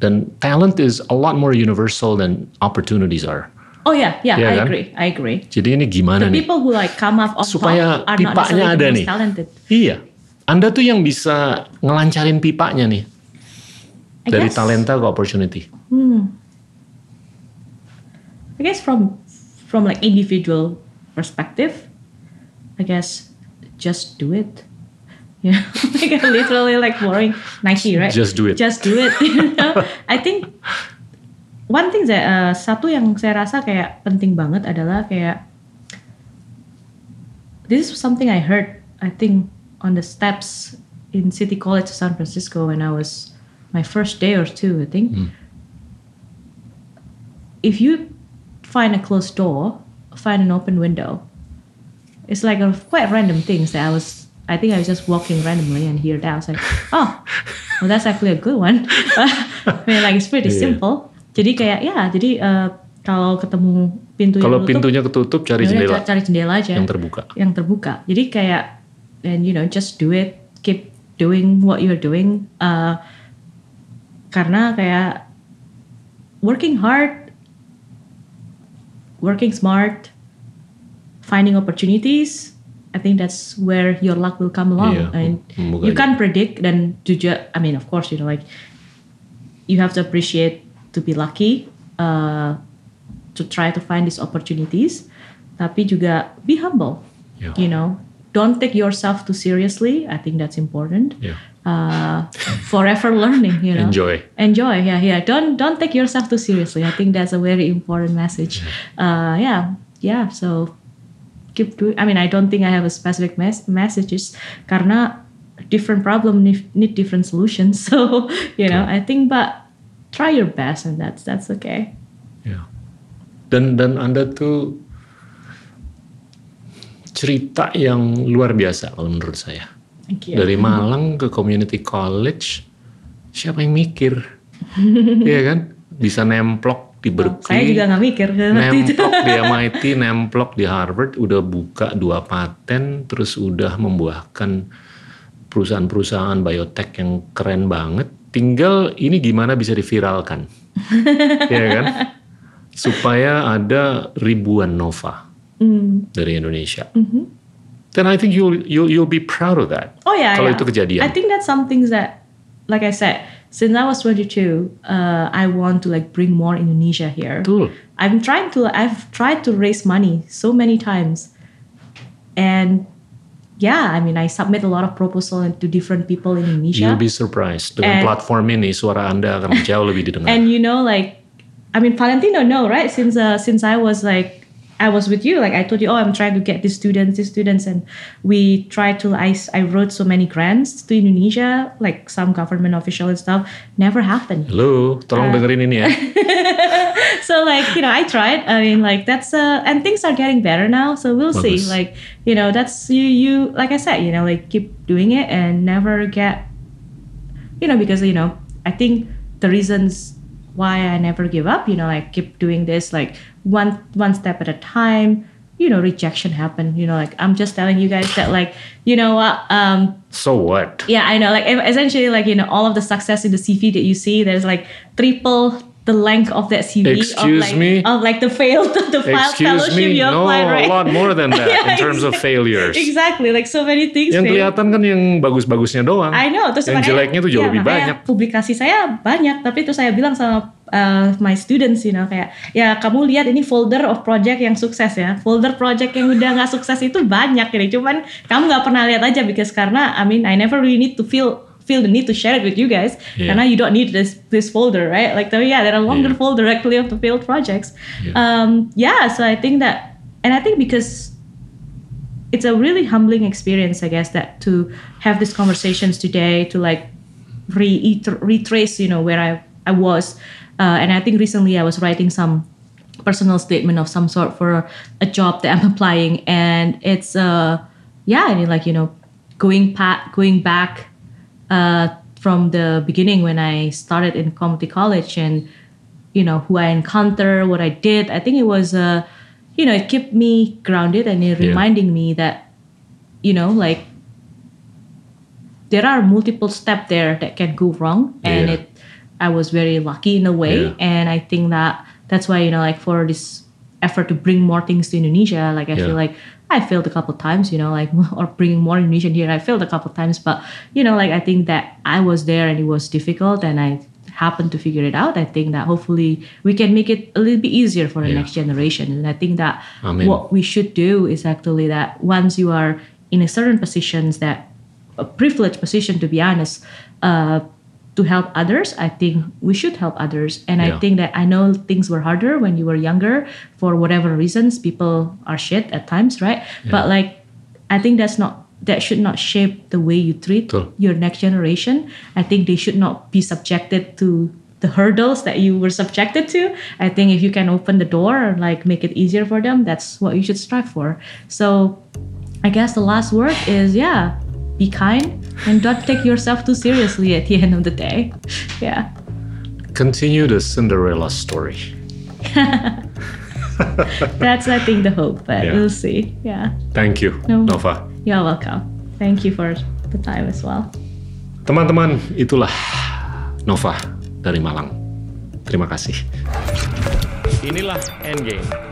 Dan talent is a lot more universal than opportunities are. Oh yeah, yeah, yeah I kan? agree, I agree. Jadi ini gimana the nih? people who like come up on supaya top are pipanya not ada nih. Talented. Iya, Anda tuh yang bisa ngelancarin pipanya nih I dari guess, talenta ke opportunity. Hmm. I guess from from like individual perspective, I guess just do it. <laughs> Yeah, <laughs> like literally like boring Nike, right? Just do it. Just do it. <laughs> you know? I think one thing saya uh, satu yang saya rasa kayak penting banget adalah kayak this is something I heard I think on the steps in City College San Francisco when I was my first day or two I think. Hmm. If you find a closed door, find an open window it's like a quite random things that I was I think I was just walking randomly and hear that I was like <laughs> oh well that's actually a good one <laughs> I mean like it's pretty yeah. simple jadi kayak ya jadi uh, kalau ketemu pintu kalau pintunya ketutup cari jendela cari jendela aja yang terbuka yang terbuka jadi kayak and you know just do it keep doing what you're doing uh, karena kayak working hard working smart finding opportunities I think that's where your luck will come along. Yeah, and you can't predict dan juga I mean of course you know like you have to appreciate to be lucky uh, to try to find these opportunities. Tapi juga be humble yeah. you know. Don't take yourself too seriously. I think that's important. Yeah. Uh, forever learning you know. Enjoy. Enjoy yeah yeah. Don't don't take yourself too seriously. I think that's a very important message. Yeah, uh, yeah yeah so keep doing I mean I don't think I have a specific mes messages karena different problem need, need different solutions. <laughs> So you know I think but try your best and that's that's okay. Ya dan dan anda tuh cerita yang luar biasa kalau menurut saya dari Malang ke community college siapa yang mikir <laughs> Iya kan bisa nemplok di Berkeley. saya juga nggak mikir. Nemplok di <laughs> MIT, nemplok di Harvard, udah buka dua paten, terus udah membuahkan perusahaan-perusahaan biotech yang keren banget. Tinggal ini gimana bisa diviralkan, <laughs> ya kan? supaya ada ribuan Nova mm. dari Indonesia. Mm -hmm. Then I think you'll you'll you'll be proud of that. Oh yeah, kalau yeah. itu kejadian. I think that's something that, like I said, since I was 22, uh, I want to like bring more Indonesia here. Betul. I'm trying to I've tried to raise money so many times, and yeah, I mean, I submit a lot of proposal to different people in Indonesia. You'll be surprised dengan and, platform ini suara anda akan jauh lebih didengar. <laughs> And you know, like, I mean, Valentino know, right? Since uh, since I was like I was with you. Like I told you, oh, I'm trying to get these students, these students, and we tried to. I I wrote so many grants to Indonesia, like some government official and stuff. Never happened. Hello, tolong uh, dengerin ini ya. <laughs> so like you know, I tried. I mean, like that's uh, and things are getting better now. So we'll Bagus. see. Like you know, that's you you like I said, you know, like keep doing it and never get, you know, because you know, I think the reasons why I never give up, you know, like keep doing this, like one one step at a time. You know rejection happen you know like i'm just telling you guys that like you know what um so what? Yeah i know like essentially like you know all of the success in the cv that you see there's like triple the length of that CV Excuse of like, me? of like the failed <laughs> the failed fellowship me? you no, applied, right? a lot more than <laughs> that yeah, in terms exactly. of failures. Exactly, like so many things. Yang kelihatan kan yang bagus-bagusnya doang. I know. Terus yang jeleknya tuh jauh ya, lebih banyak. Publikasi saya banyak, tapi itu saya bilang sama uh, my students, you know, kayak ya kamu lihat ini folder of project yang sukses ya. Folder project yang udah nggak sukses itu banyak ini. Cuman kamu nggak pernah lihat aja because karena I mean I never really need to feel feel the need to share it with you guys yeah. karena you don't need this this folder right like yeah there are longer yeah. folder directly of the failed projects yeah. Um, yeah so I think that and I think because it's a really humbling experience I guess that to have these conversations today to like re retrace you know where I I was uh, and I think recently I was writing some personal statement of some sort for a job that I'm <laughs> applying and it's uh yeah I mean like you know going pat going back uh, from the beginning when I started in community college and you know who I encounter, what I did. I think it was uh, you know it kept me grounded and it yeah. reminding me that you know like there are multiple steps there that can go wrong and yeah. it I was very lucky in a way yeah. and I think that that's why you know like for this effort to bring more things to Indonesia like I feel like I failed a couple times, you know, like <laughs> or bringing more Indonesian here. I failed a couple times, but you know, like I think that I was there and it was difficult, and I happened to figure it out. I think that hopefully we can make it a little bit easier for the yeah. next generation. And I think that Amen. what we should do is actually that once you are in a certain positions that a privileged position, to be honest. Uh, to help others i think we should help others. And yeah. i think that i know things were harder when you were younger for whatever reasons. People are shit at times right? Yeah. but like i think that's not that should not shape the way you treat your next generation. I think they should not be subjected to the hurdles that you were subjected to. I think if you can open the door and like make it easier for them that's what you should strive for. So i guess the last word is yeah be kind and don't take yourself too seriously at the end of the day. <laughs> Yeah. Continue the Cinderella story. <laughs> That's, I think, the hope, but yeah. we'll see. Yeah. Thank you, no, Nova. You're welcome. Thank you for the time as well. Teman-teman, itulah Nova dari Malang. Terima kasih. Inilah Endgame